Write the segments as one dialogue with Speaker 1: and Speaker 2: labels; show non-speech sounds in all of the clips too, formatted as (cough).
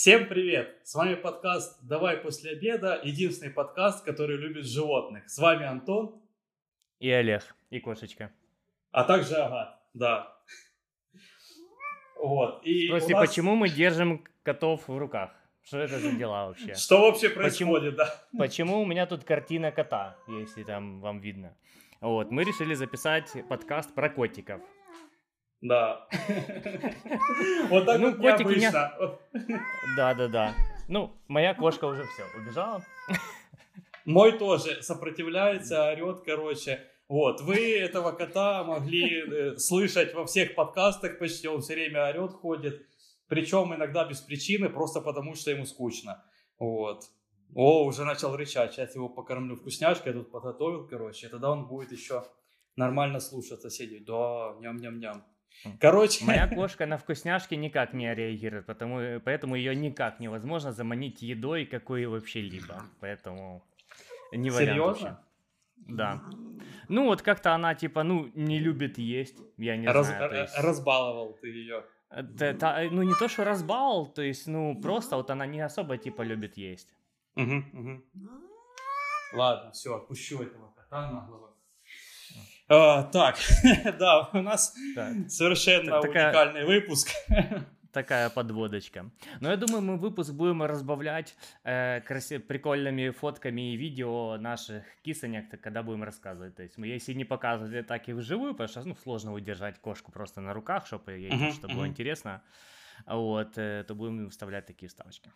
Speaker 1: Всем привет! С вами подкаст «Давай после обеда», единственный подкаст, который любит животных. С вами Антон.
Speaker 2: И Олег, и кошечка.
Speaker 1: А также Агат, да.
Speaker 2: Вот. И Спроси, нас... почему мы держим котов в руках? Что это за дела вообще?
Speaker 1: Что вообще происходит,
Speaker 2: почему,
Speaker 1: да?
Speaker 2: Почему у меня тут картина кота, если там вам видно? Вот, мы решили записать подкаст про котиков.
Speaker 1: Да. (laughs) Вот так ну, вот необычно.
Speaker 2: Да, да, да. Ну, моя кошка уже все, убежала. (laughs)
Speaker 1: Мой тоже сопротивляется, орет, короче. Вот, вы этого кота могли э, слышать во всех подкастах почти, он все время орет, ходит. Причем иногда без причины, просто потому что ему скучно. Вот. О, уже начал рычать. Сейчас его покормлю вкусняшкой, я тут подготовил, короче. Тогда он будет еще нормально слушаться, сидеть. Да, ням-ням-ням. Короче.
Speaker 2: Моя (laughs) кошка на вкусняшки никак не реагирует, потому, поэтому ее никак невозможно заманить едой какой вообще-либо. Поэтому не вариант
Speaker 1: Серьезно? Вообще.
Speaker 2: Да. Ну вот как-то она типа, ну, не любит есть, я не Раз, знаю.
Speaker 1: Есть... Разбаловал ты ее.
Speaker 2: Это, это, ну не то, что разбаловал, то есть, ну, просто вот она не особо типа любит есть.
Speaker 1: Угу, угу. Ладно, все, отпущу этого кота на голову. А, так, (laughs) да, у нас да. совершенно такая, уникальный выпуск.
Speaker 2: Такая подводочка. Но я думаю, мы выпуск будем разбавлять э, краси- прикольными фотками и видео наших кисонек, когда будем рассказывать. То есть мы, если не показывали так и вживую, потому что ну, сложно удержать кошку просто на руках, чтобы ей uh-huh, что uh-huh. было интересно, вот, э, то будем вставлять такие вставочки.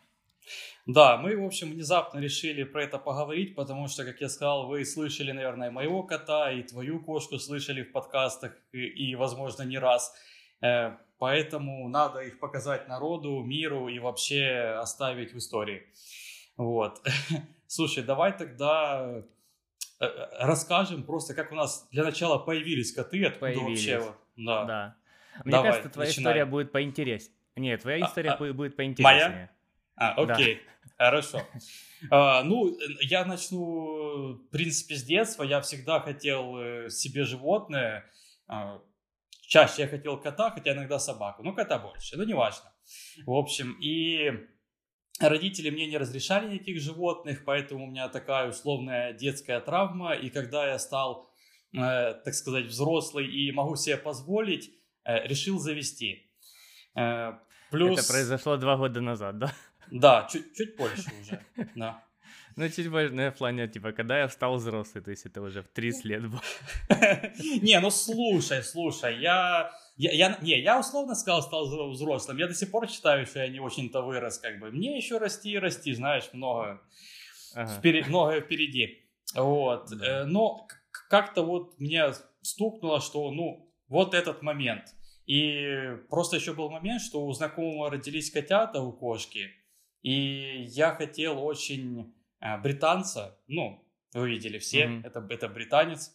Speaker 1: Да, мы, в общем, внезапно решили про это поговорить, потому что, как я сказал, вы слышали, наверное, моего кота и твою кошку слышали в подкастах и, и возможно, не раз. Э, поэтому надо их показать народу, миру и вообще оставить в истории. Вот. (laughs) Слушай, давай тогда э, э, расскажем просто, как у нас для начала появились коты, откуда появились. вообще.
Speaker 2: Да. да. Мне Давай, кажется, твоя начинай. история будет поинтереснее. Нет, твоя а, история а, будет поинтереснее. Моя?
Speaker 1: А, окей, да. хорошо. А, ну, я начну, в принципе, с детства. Я всегда хотел э, себе животное. А, чаще я хотел кота, хотя иногда собаку. Ну, кота больше, ну, неважно. В общем, и родители мне не разрешали никаких животных, поэтому у меня такая условная детская травма. И когда я стал, э, так сказать, взрослый и могу себе позволить, э, решил завести.
Speaker 2: Э, плюс... Это произошло два года назад, да?
Speaker 1: Да, чуть, чуть больше уже, (laughs) да.
Speaker 2: Ну, чуть больше, ну, в плане, типа, когда я стал взрослый, то есть это уже в 30 лет было. (laughs)
Speaker 1: Не, ну слушай, слушай, я, я, я, не, я условно сказал, стал взрослым. Я до сих пор считаю, что я не очень-то вырос, как бы. Мне еще расти и расти, знаешь, много, ага. впереди, много впереди. Вот. Да. Э, но как-то вот мне стукнуло, что, ну, вот этот момент. И просто еще был момент, что у знакомого родились котята у кошки, и я хотел очень а, британца, ну, вы видели все, mm-hmm. это, это британец.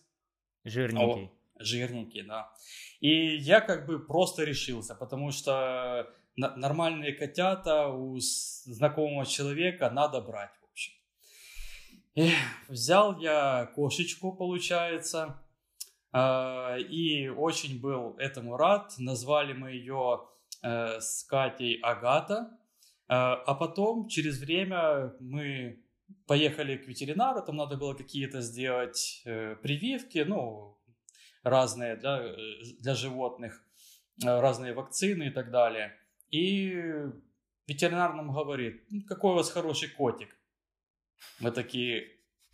Speaker 2: Жирненький. О,
Speaker 1: жирненький, да. И я как бы просто решился, потому что нормальные котята у знакомого человека надо брать, в общем. И взял я кошечку, получается, а, и очень был этому рад. Назвали мы ее э, с Катей Агата. А, а потом, через время, мы поехали к ветеринару, там надо было какие-то сделать э, прививки, ну, разные для, э, для животных, э, разные вакцины и так далее. И ветеринар нам говорит, «Ну, какой у вас хороший котик. Мы такие,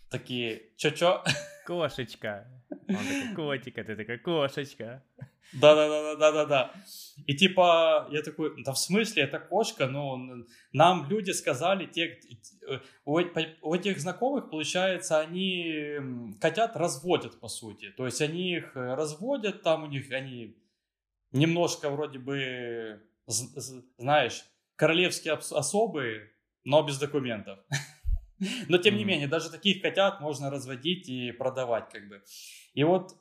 Speaker 1: такие, чё-чё?
Speaker 2: Кошечка. Он такой, котик, а ты такая, кошечка.
Speaker 1: Да-да-да-да-да-да. И типа, я такой, да в смысле, это кошка, ну, нам люди сказали, те, у, у этих знакомых, получается, они котят разводят, по сути. То есть они их разводят, там у них, они немножко вроде бы, знаешь, королевские особые, но без документов. (laughs) (laughs) Но тем не менее, даже таких котят можно разводить и продавать, как бы. И вот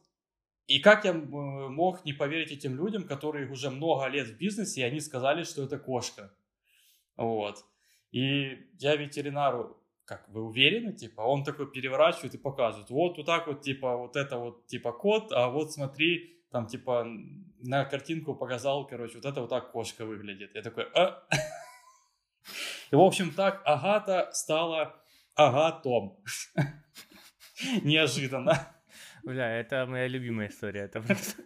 Speaker 1: и как я мог не поверить этим людям, которые уже много лет в бизнесе, и они сказали, что это кошка. Вот. И я ветеринару, как вы уверены, типа, он такой переворачивает и показывает, вот, вот так вот, типа, вот это вот, типа, кот, а вот смотри, там, типа, на картинку показал, короче, вот это вот так кошка выглядит. Я такой, а? (laughs) И, в общем, так Агата стала Агатом. (laughs) Неожиданно.
Speaker 2: Бля, это моя любимая история. Это просто...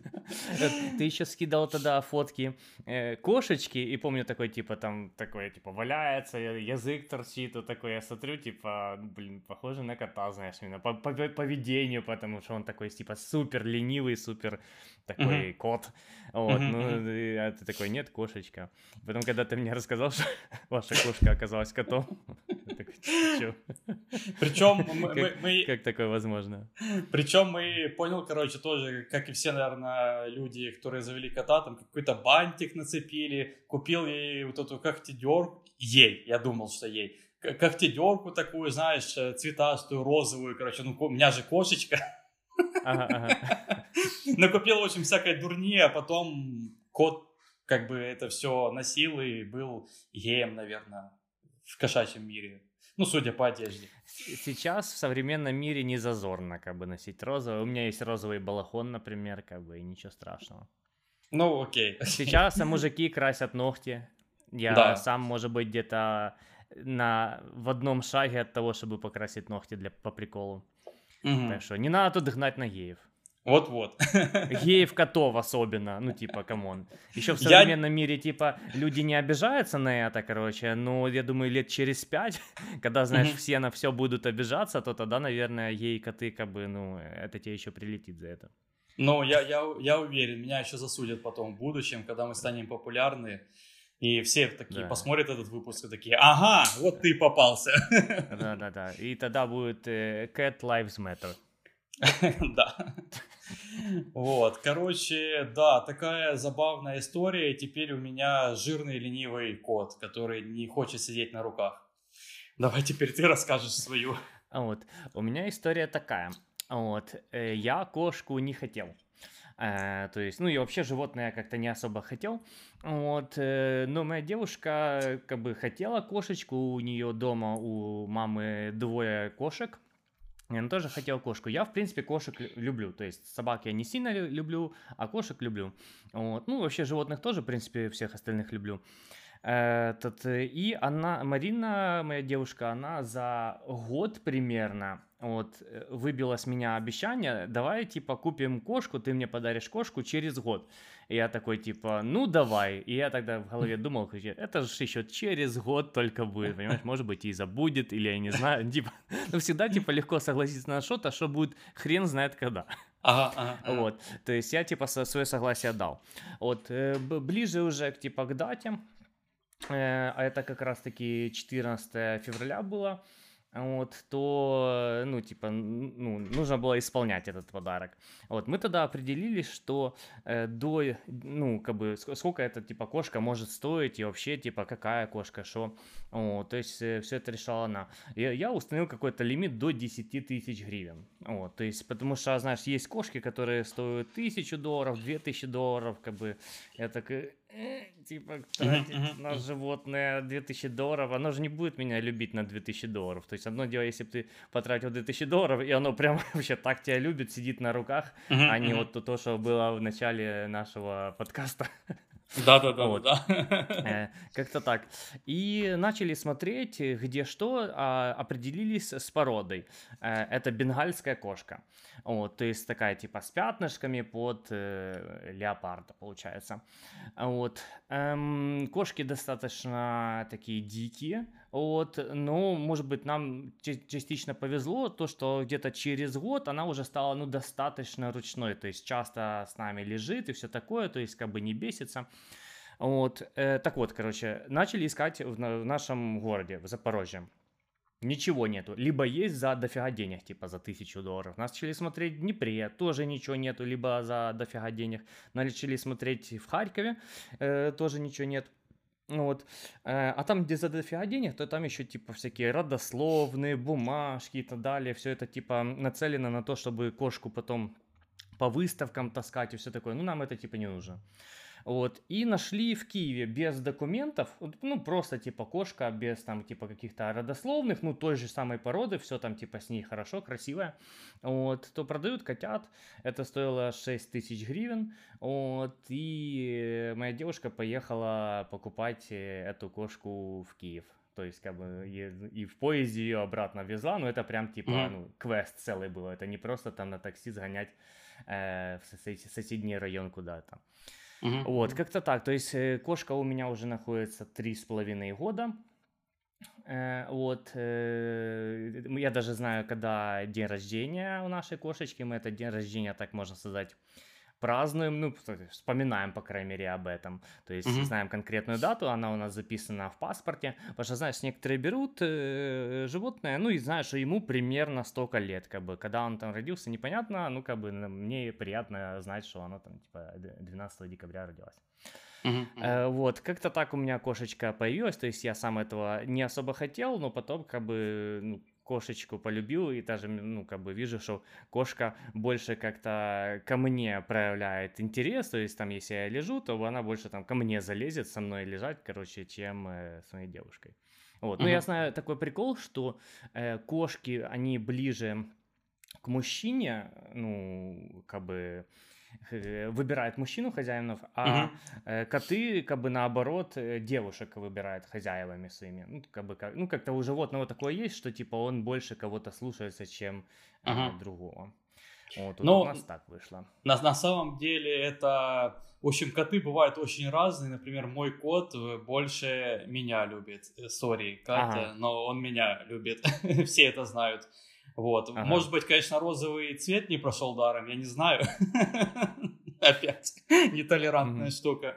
Speaker 2: Ты еще скидал тогда фотки э, кошечки, и помню такой, типа, там, такой, типа, валяется, язык торчит, вот такой, я смотрю, типа, блин, похоже на кота, знаешь, именно по, по поведению, потому что он такой, типа, супер ленивый, супер такой mm-hmm. кот. Вот, mm-hmm. ну, и, а ты такой, нет, кошечка. Потом, когда ты мне рассказал, что (laughs) ваша кошка оказалась котом,
Speaker 1: причем
Speaker 2: мы... Как такое возможно?
Speaker 1: Причем мы, понял, короче, тоже, как и все, наверное, люди, которые завели кота, там какой-то бантик нацепили, купил ей вот эту когтедерку, ей, я думал, что ей, когтедерку такую, знаешь, цветастую, розовую, короче, ну, у меня же кошечка. Ага, ага. Накупил, в общем, всякой дурни, а потом кот как бы это все носил и был геем, наверное, в кошачьем мире. Ну, судя по одежде.
Speaker 2: Сейчас в современном мире не зазорно как бы носить розовый. У меня есть розовый балахон, например, как бы, и ничего страшного.
Speaker 1: Ну, окей.
Speaker 2: Сейчас (laughs) мужики красят ногти. Я да. сам, может быть, где-то на, в одном шаге от того, чтобы покрасить ногти для, по приколу. Угу. Так что не надо тут гнать на геев.
Speaker 1: Вот-вот. (laughs)
Speaker 2: Геев котов особенно, ну типа, come on. Еще в современном я... мире, типа, люди не обижаются на это, короче, но я думаю, лет через пять, (laughs) когда, знаешь, mm все на все будут обижаться, то тогда, наверное, геи коты, как бы, ну, это тебе еще прилетит за это.
Speaker 1: Ну, я, я, я уверен, меня еще засудят потом в будущем, когда мы станем популярны. И все такие да. посмотрят этот выпуск и такие, ага, вот ты попался. (laughs)
Speaker 2: Да-да-да. И тогда будет э, Cat Lives Matter. (laughs)
Speaker 1: Да. Вот, короче, да, такая забавная история. Теперь у меня жирный ленивый кот, который не хочет сидеть на руках. Давай теперь ты расскажешь свою.
Speaker 2: Вот, у меня история такая. Вот, э, я кошку не хотел. Э, то есть, ну и вообще животное я как-то не особо хотел. Вот, э, но моя девушка как бы хотела кошечку, у нее дома у мамы двое кошек. Я тоже хотел кошку. Я, в принципе, кошек люблю. То есть собак я не сильно люблю, а кошек люблю. Вот. Ну, вообще животных тоже, в принципе, всех остальных люблю. Этот, и она, Марина, моя девушка, она за год примерно вот выбила с меня обещание, давай, типа, купим кошку, ты мне подаришь кошку через год. И я такой, типа, ну давай. И я тогда в голове думал, (laughs) это же еще через год только будет, понимаешь? Может быть, и забудет, или я не знаю. (laughs) Типа, ну всегда, типа, легко согласиться на что-то, что будет хрен знает когда.
Speaker 1: Ага, ага, (laughs) ага.
Speaker 2: Вот, то есть я, типа, свое согласие дал. Вот, э, ближе уже, типа, к дате, э, а это как раз-таки 14 февраля было, вот, то, ну, типа, ну, нужно было исполнять этот подарок. Вот, мы тогда определились, что э, до, ну, как бы, сколько эта, типа, кошка может стоить, и вообще, типа, какая кошка, что, вот, то есть, э, все это решала она. Я, я установил какой-то лимит до 10 тысяч гривен, вот, то есть, потому что, знаешь, есть кошки, которые стоят тысячу долларов, две тысячи долларов, как бы, я так, э, (laughs) типа, тратить uh-huh, на животное 2000 долларов, оно же не будет меня любить на 2000 долларов. То есть одно дело, если бы ты потратил 2000 долларов, и оно прям (laughs) вообще так тебя любит, сидит на руках, uh-huh, а не вот то, что было в начале нашего подкаста. (laughs)
Speaker 1: Да, да, да,
Speaker 2: вот.
Speaker 1: да.
Speaker 2: Э, как-то так. И начали смотреть, где что, а, определились с породой. Э, это бенгальская кошка. Вот, то есть такая типа с пятнышками под э, леопарда, получается. Вот. Эм, кошки достаточно такие дикие, вот, но, может быть, нам частично повезло, то, что где-то через год она уже стала, ну, достаточно ручной, то есть часто с нами лежит и все такое, то есть как бы не бесится. Вот, э, так вот, короче, начали искать в, в нашем городе, в Запорожье. Ничего нету. Либо есть за дофига денег, типа за тысячу долларов. Начали смотреть в Днепре, тоже ничего нету, либо за дофига денег. Начали смотреть в Харькове, э, тоже ничего нет. Вот. Э, а там, где за дофига денег, то там еще типа всякие родословные, бумажки и так далее. Все это типа нацелено на то, чтобы кошку потом по выставкам таскать и все такое. Ну, нам это типа не нужно. Вот, и нашли в Киеве без документов, ну, просто, типа, кошка без, там, типа, каких-то родословных, ну, той же самой породы, все там, типа, с ней хорошо, красиво, вот, то продают котят, это стоило 6 тысяч гривен, вот, и моя девушка поехала покупать э, эту кошку в Киев. То есть, как бы, и, и в поезде ее обратно везла, но это прям, типа, mm-hmm. ну, квест целый был. Это не просто там на такси сгонять э, в сосед- соседний район куда-то. Mm-hmm. Вот, как-то так. То есть, э, кошка у меня уже находится три с половиной года. Э, вот, э, я даже знаю, когда день рождения у нашей кошечки. Мы этот день рождения, так можно сказать, празднуем, ну, вспоминаем, по крайней мере, об этом. То есть mm-hmm. знаем конкретную дату, она у нас записана в паспорте. Потому что, знаешь, некоторые берут э, животное, ну, и знаешь, что ему примерно столько лет, как бы. Когда он там родился, непонятно, ну, как бы, мне приятно знать, что она там, типа, 12 декабря родилась. Uh-huh. Э, вот, как-то так у меня кошечка появилась, то есть я сам этого не особо хотел, но потом как бы ну, кошечку полюбил, и даже, ну, как бы вижу, что кошка больше как-то ко мне проявляет интерес, то есть там, если я лежу, то она больше там ко мне залезет со мной лежать, короче, чем э, с моей девушкой. Вот, ну, uh-huh. я знаю такой прикол, что э, кошки, они ближе к мужчине, ну, как бы выбирает мужчину хозяинов, а угу. коты, как бы наоборот, э, девушек выбирают хозяевами своими. Ну, как бы, как, ну, как-то у животного такое есть, что типа он больше кого-то слушается, чем угу. другого. Вот,
Speaker 1: Но, у нас так вышло. На, на самом деле это... В общем, коты бывают очень разные. Например, мой кот больше меня любит. Сори, Катя, ага. но он меня любит. (laughs) Все это знают. Вот. Ага. Может быть, конечно, розовый цвет не прошел даром, я не знаю. (laughs) Опять нетолерантная штука.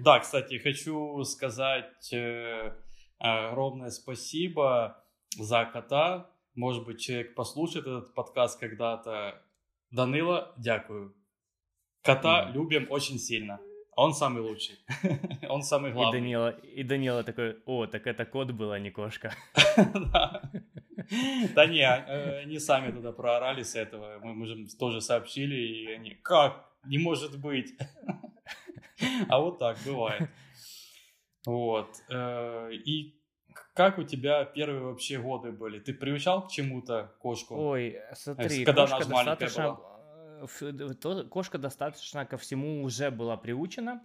Speaker 1: Да, кстати, хочу сказать э, огромное спасибо за кота. Может быть, человек послушает этот подкаст когда-то. Данила, дякую. Кота любим очень сильно. Он самый лучший. (laughs) Он самый главный.
Speaker 2: И Данила, и Данила такой, о, так это кот был, а не кошка. (laughs) (laughs)
Speaker 1: Да не, э, они сами туда проорали с этого. Мы, мы же тоже сообщили, и они, как? Не может быть. (laughs) А вот так бывает. Вот. Э, и как у тебя первые вообще годы были? Ты приучал к чему-то кошку?
Speaker 2: Ой, смотри, когда кошка достаточно... Была? Кошка достаточно ко всему уже была приучена.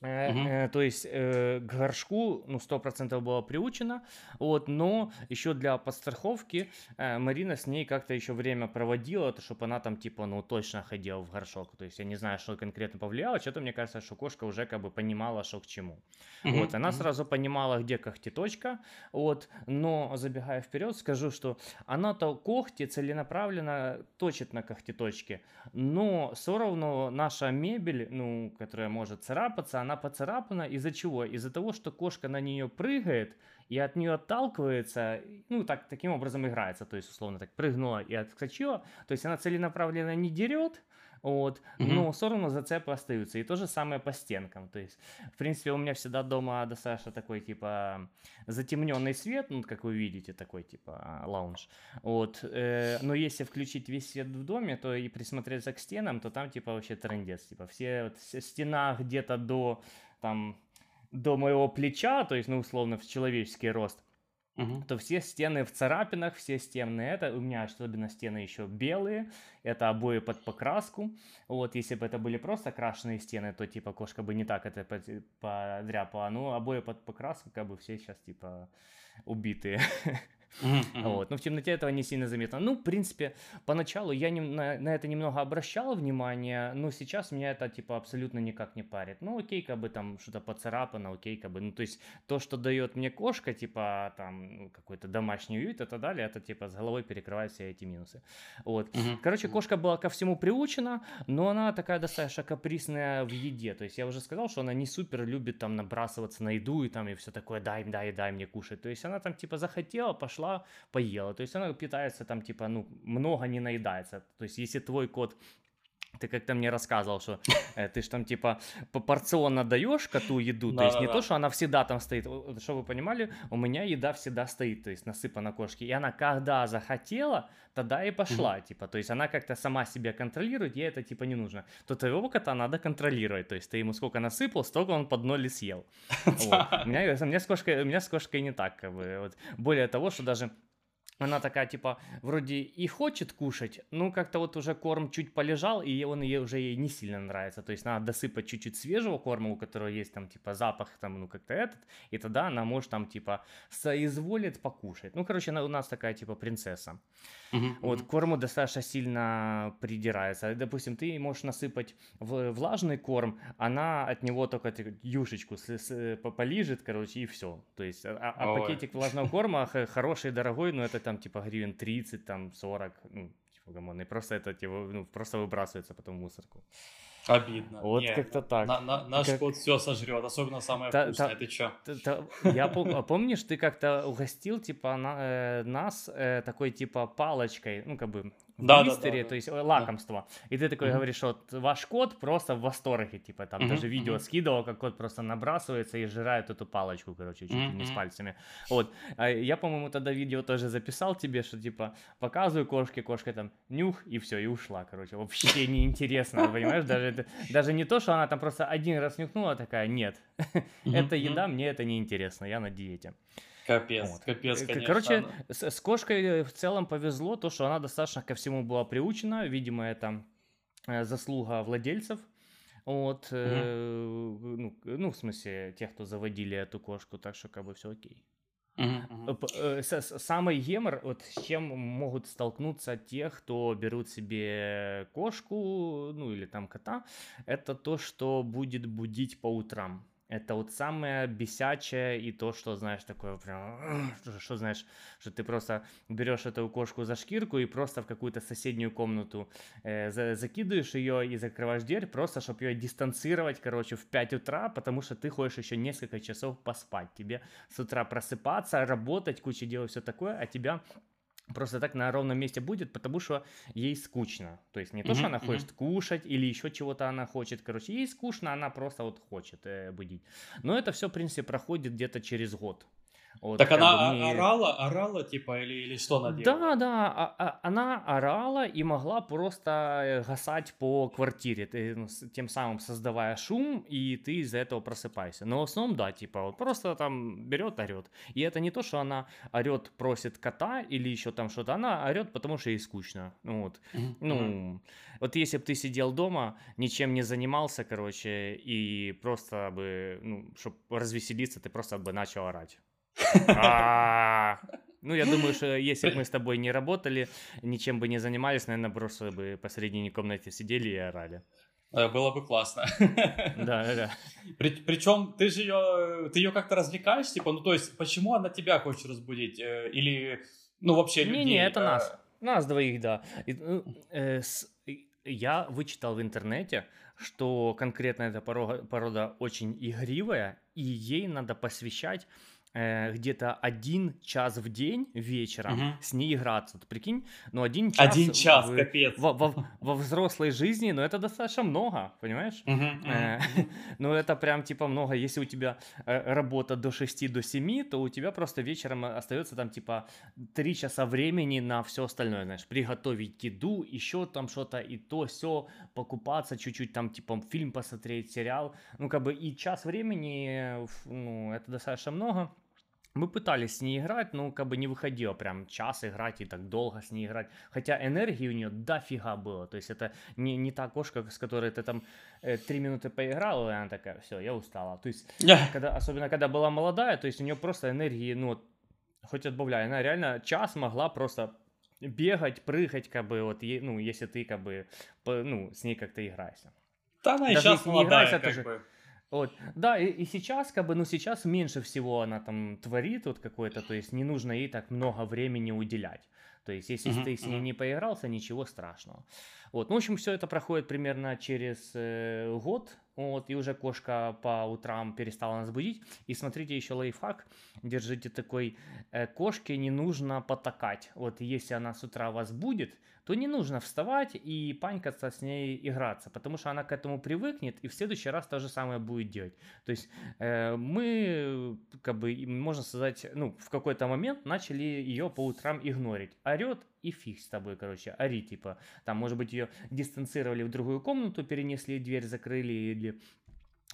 Speaker 2: Угу. то есть э, к горшку, ну, сто процентов было приучено, вот, но еще для подстраховки э, Марина с ней как-то еще время проводила, то, чтобы она там, типа, ну, точно ходила в горшок, то есть я не знаю, что конкретно повлияло, что-то мне кажется, что кошка уже как бы понимала, что к чему. Угу. Вот, она угу. сразу понимала, где когтеточка, вот, но, забегая вперед, скажу, что она-то когти целенаправленно точит на когтеточке, но все равно наша мебель, ну, которая может царапаться, она поцарапана из-за чего? Из-за того, что кошка на нее прыгает и от нее отталкивается, ну, так, таким образом играется, то есть, условно, так прыгнула и отскочила, то есть она целенаправленно не дерет, вот, mm-hmm. но все равно зацепы остаются. И то же самое по стенкам. То есть, в принципе, у меня всегда дома достаточно такой, типа, затемненный свет, ну, как вы видите, такой, типа, лаунж. Вот, э, но если включить весь свет в доме, то и присмотреться к стенам, то там, типа, вообще трендец. Типа, все вот, стена где-то до, там, до моего плеча, то есть, ну, условно, в человеческий рост, то все стены в царапинах, все стены это, у меня особенно стены еще белые, это обои под покраску, вот, если бы это были просто крашеные стены, то, типа, кошка бы не так это подряпала, ну, обои под покраску, как бы все сейчас, типа, убитые. (laughs) Mm-hmm. (laughs) Вот. Но в темноте этого не сильно заметно. Ну, в принципе, поначалу я не, на, на это немного обращал внимание, но сейчас меня это, типа, абсолютно никак не парит. Ну, окей, как бы там что-то поцарапано, окей, как бы, ну, то есть то, что дает мне кошка, типа, там, ну, какой-то домашний уют и так далее, это, типа, с головой перекрывает все эти минусы. Вот. Mm-hmm. Короче, кошка была ко всему приучена, но она такая достаточно капризная в еде. То есть я уже сказал, что она не супер любит там набрасываться на еду и там и все такое, дай, дай, дай мне кушать. То есть она там, типа, захотела, пошла пошла, поела. То есть она питается там, типа, ну, много не наедается. То есть если твой кот ты как-то мне рассказывал, что э, ты ж там типа порционно даешь коту еду, то есть не то, что она всегда там стоит. Чтобы вы понимали, у меня еда всегда стоит, то есть насыпана кошке. И она когда захотела, тогда и пошла, типа. То есть она как-то сама себя контролирует, ей это типа не нужно. То твоего кота надо контролировать, то есть ты ему сколько насыпал, столько он под ноль съел. (laughs) У меня, с кошкой, не так, как бы. Более того, что даже она такая, типа, вроде и хочет кушать, ну, как-то вот уже корм чуть полежал, и он ей уже ей не сильно нравится. То есть надо досыпать чуть-чуть свежего корма, у которого есть там, типа, запах, там, ну, как-то этот, и тогда она может там, типа, соизволит покушать. Ну, короче, она у нас такая, типа, принцесса. Uh-huh, вот, корму достаточно сильно придирается. Допустим, ты можешь насыпать влажный корм, она от него только юшечку с, с, полижет, короче, и все. То есть, а, а пакетик влажного корма хороший, дорогой, но это там типа гривен 30, там 40, ну, типа гамон, и просто это типа, ну, просто выбрасывается потом в мусорку.
Speaker 1: Обидно.
Speaker 2: Вот Нет, как-то так.
Speaker 1: На, на, наш как... кот все сожрет, особенно самое та, вкусное. Та, ты чё?
Speaker 2: Та, та, я пом- а помнишь, ты как-то угостил типа на, э, нас э, такой типа палочкой, ну как бы в да, блистере, да, да, то есть э, лакомство. Да. И ты такой mm-hmm. говоришь, вот ваш кот просто в восторге, типа там mm-hmm. даже видео mm-hmm. скидывал, как кот просто набрасывается и жирает эту палочку, короче, чуть mm-hmm. не с пальцами. Вот. А я, по-моему, тогда видео тоже записал тебе, что типа показываю кошке, кошка там нюх и все, и ушла, короче. Вообще неинтересно, понимаешь? Даже, даже не то, что она там просто один раз нюхнула, такая, нет, (laughs) это еда, мне это неинтересно, я на диете.
Speaker 1: Капец, вот. капец, э, конечно.
Speaker 2: Короче, с, с кошкой в целом повезло, то, что она достаточно ко всему была приучена. Видимо, это э, заслуга владельцев. Вот, угу. э, ну, ну, в смысле, тех, кто заводили эту кошку, так что как бы все окей. Uh-huh, Самый гемор, вот с чем могут столкнуться те, кто берут себе кошку, ну или там кота, это то, что будет будить по утрам. Это вот самое бесячее и то, что, знаешь, такое прям, что, что знаешь, что ты просто берешь эту кошку за шкирку и просто в какую-то соседнюю комнату э, за, закидываешь ее и закрываешь дверь, просто чтобы ее дистанцировать, короче, в 5 утра, потому что ты хочешь еще несколько часов поспать. Тебе с утра просыпаться, работать, куча дел и все такое, а тебя просто так на ровном месте будет, потому что ей скучно. То есть не то, mm-hmm, что она mm-hmm. хочет кушать или еще чего-то она хочет. Короче, ей скучно, она просто вот хочет э, будить. Но это все, в принципе, проходит где-то через год.
Speaker 1: Вот, так она бы, орала, орала, типа, или, или что она делала?
Speaker 2: Да, да, а, а, она орала и могла просто э, гасать по квартире, ты, ну, тем самым создавая шум, и ты из-за этого просыпаешься. Но в основном, да, типа, вот просто там берет, орет. И это не то, что она орет, просит кота или еще там что-то, она орет, потому что ей скучно. Вот. Mm-hmm. Ну, вот если бы ты сидел дома, ничем не занимался, короче, и просто бы, ну, чтобы развеселиться, ты просто бы начал орать. А, ну, я думаю, что если бы мы с тобой не работали, ничем бы не занимались, наверное, просто бы посередине комнате сидели и орали.
Speaker 1: Э, было бы классно.
Speaker 2: Да, да, да.
Speaker 1: При, причем ты же ее, ты ее как-то развлекаешь, типа, ну то есть, почему она тебя хочет разбудить? Э, или, ну вообще людей?
Speaker 2: Не, не, это нас. Нас двоих, да. Ну, э, я вычитал в интернете, что конкретно эта порода, порода очень игривая, и ей надо посвящать э, где-то один час в день вечером угу. с ней играться. Ты прикинь, ну один час...
Speaker 1: Один час,
Speaker 2: в,
Speaker 1: капец.
Speaker 2: Во, во, во взрослой жизни, ну это достаточно много, понимаешь? Угу, угу. Э, (laughs) ну это прям типа много. Если у тебя э, работа до 6 до 7, то у тебя просто вечером остается там типа 3 часа времени на все остальное, знаешь, приготовить еду, еще там что-то, и то все, покупаться чуть-чуть там типа фильм посмотреть, сериал. Ну как бы и час времени, ну это достаточно много. Мы пытались с ней играть, но как бы не выходило прям час играть и так долго с ней играть. Хотя энергии у нее дофига было. То есть это не, не та кошка, с которой ты там э, три минуты поиграл, и она такая, все, я устала. То есть, когда, особенно когда была молодая, то есть у нее просто энергии, ну, хоть отбавляй, она реально час могла просто бегать, прыгать, как бы, вот, ну, если ты, как бы, ну, с ней как-то играешься.
Speaker 1: Да, она и Даже сейчас молодая, как тоже... бы
Speaker 2: вот, да, и, и сейчас, как бы, ну, сейчас меньше всего она там творит вот какой-то, то есть не нужно ей так много времени уделять. То есть, если uh-huh, ты с ней uh-huh. не поигрался, ничего страшного. Вот, ну, в общем, все это проходит примерно через э, год, вот, и уже кошка по утрам перестала нас будить. И смотрите, еще лайфхак, держите такой, э, кошке не нужно потакать. Вот если она с утра вас будет, то не нужно вставать и панькаться с ней играться, потому что она к этому привыкнет и в следующий раз то же самое будет делать. То есть э, мы, как бы, можно сказать, ну, в какой-то момент начали ее по утрам игнорить. Орет и фиг с тобой, короче, ори, типа, там, может быть, ее дистанцировали в другую комнату, перенесли, дверь закрыли или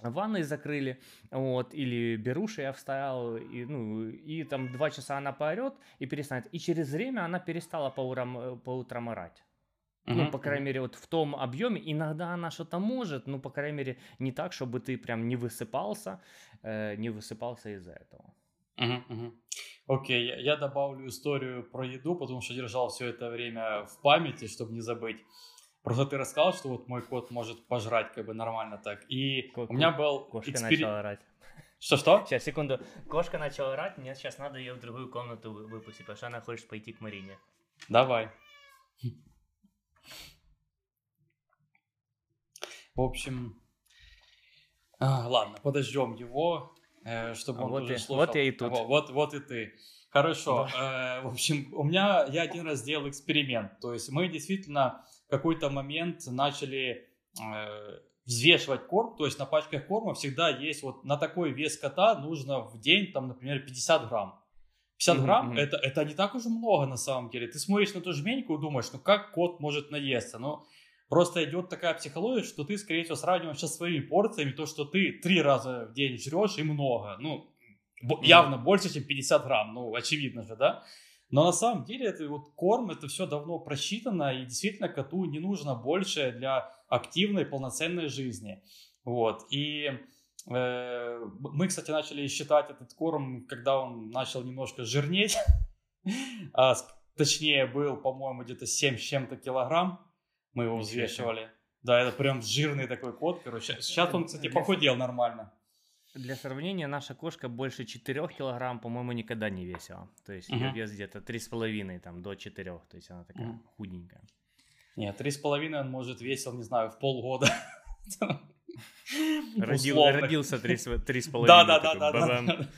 Speaker 2: ванной закрыли, вот, или беруши я вставил, и, ну, и там два часа она поорет и перестанет. И через время она перестала по утрам, э, по утрам орать. Ну, по крайней мере, вот в том объеме. Иногда она что-то может, ну, по крайней мере, не так, чтобы ты прям не высыпался, э, не высыпался из-за этого.
Speaker 1: Окей, я, я добавлю историю про еду, потому что держал все это время в памяти, чтобы не забыть. Просто ты рассказал, что вот мой кот может пожрать как бы нормально так. И Ку- у меня был
Speaker 2: Кошка экспери... начала орать.
Speaker 1: Что-что?
Speaker 2: Сейчас, секунду. Кошка начала орать, мне сейчас надо ее в другую комнату выпустить, потому что она хочет пойти к Марине.
Speaker 1: Давай. В общем, а, ладно, подождем его, чтобы он
Speaker 2: вот
Speaker 1: тоже
Speaker 2: и,
Speaker 1: слушал.
Speaker 2: Вот я и тут.
Speaker 1: Вот, вот, вот и ты. Хорошо. Да. Э, в общем, у меня я один раз сделал эксперимент. То есть мы действительно в какой-то момент начали э, взвешивать корм. То есть на пачках корма всегда есть вот на такой вес кота нужно в день, там, например, 50 грамм. 50 mm-hmm. грамм это, это не так уж много на самом деле. Ты смотришь на ту жменьку и думаешь, ну как кот может наесться? Ну, просто идет такая психология, что ты, скорее всего, сравниваешь со своими порциями, то, что ты три раза в день жрешь и много. Ну, явно больше, чем 50 грамм, ну, очевидно же, да? Но на самом деле это вот корм, это все давно просчитано, и действительно коту не нужно больше для активной, полноценной жизни. Вот, и э, мы, кстати, начали считать этот корм, когда он начал немножко жирнеть, (laughs) а, точнее был, по-моему, где-то 7 с чем-то килограмм, мы его взвешивали. Да, это прям жирный такой кот, короче. Сейчас он, кстати, похудел нормально.
Speaker 2: Для сравнения, наша кошка больше 4 килограмм, по-моему, никогда не весила. То есть uh-huh. ее вес где-то 3,5 там, до 4. То есть она такая uh-huh. худенькая.
Speaker 1: Нет, 3,5 он может весил, не знаю, в полгода. (laughs) (laughs)
Speaker 2: Родил, родился 3,5.
Speaker 1: Да, да, да, да.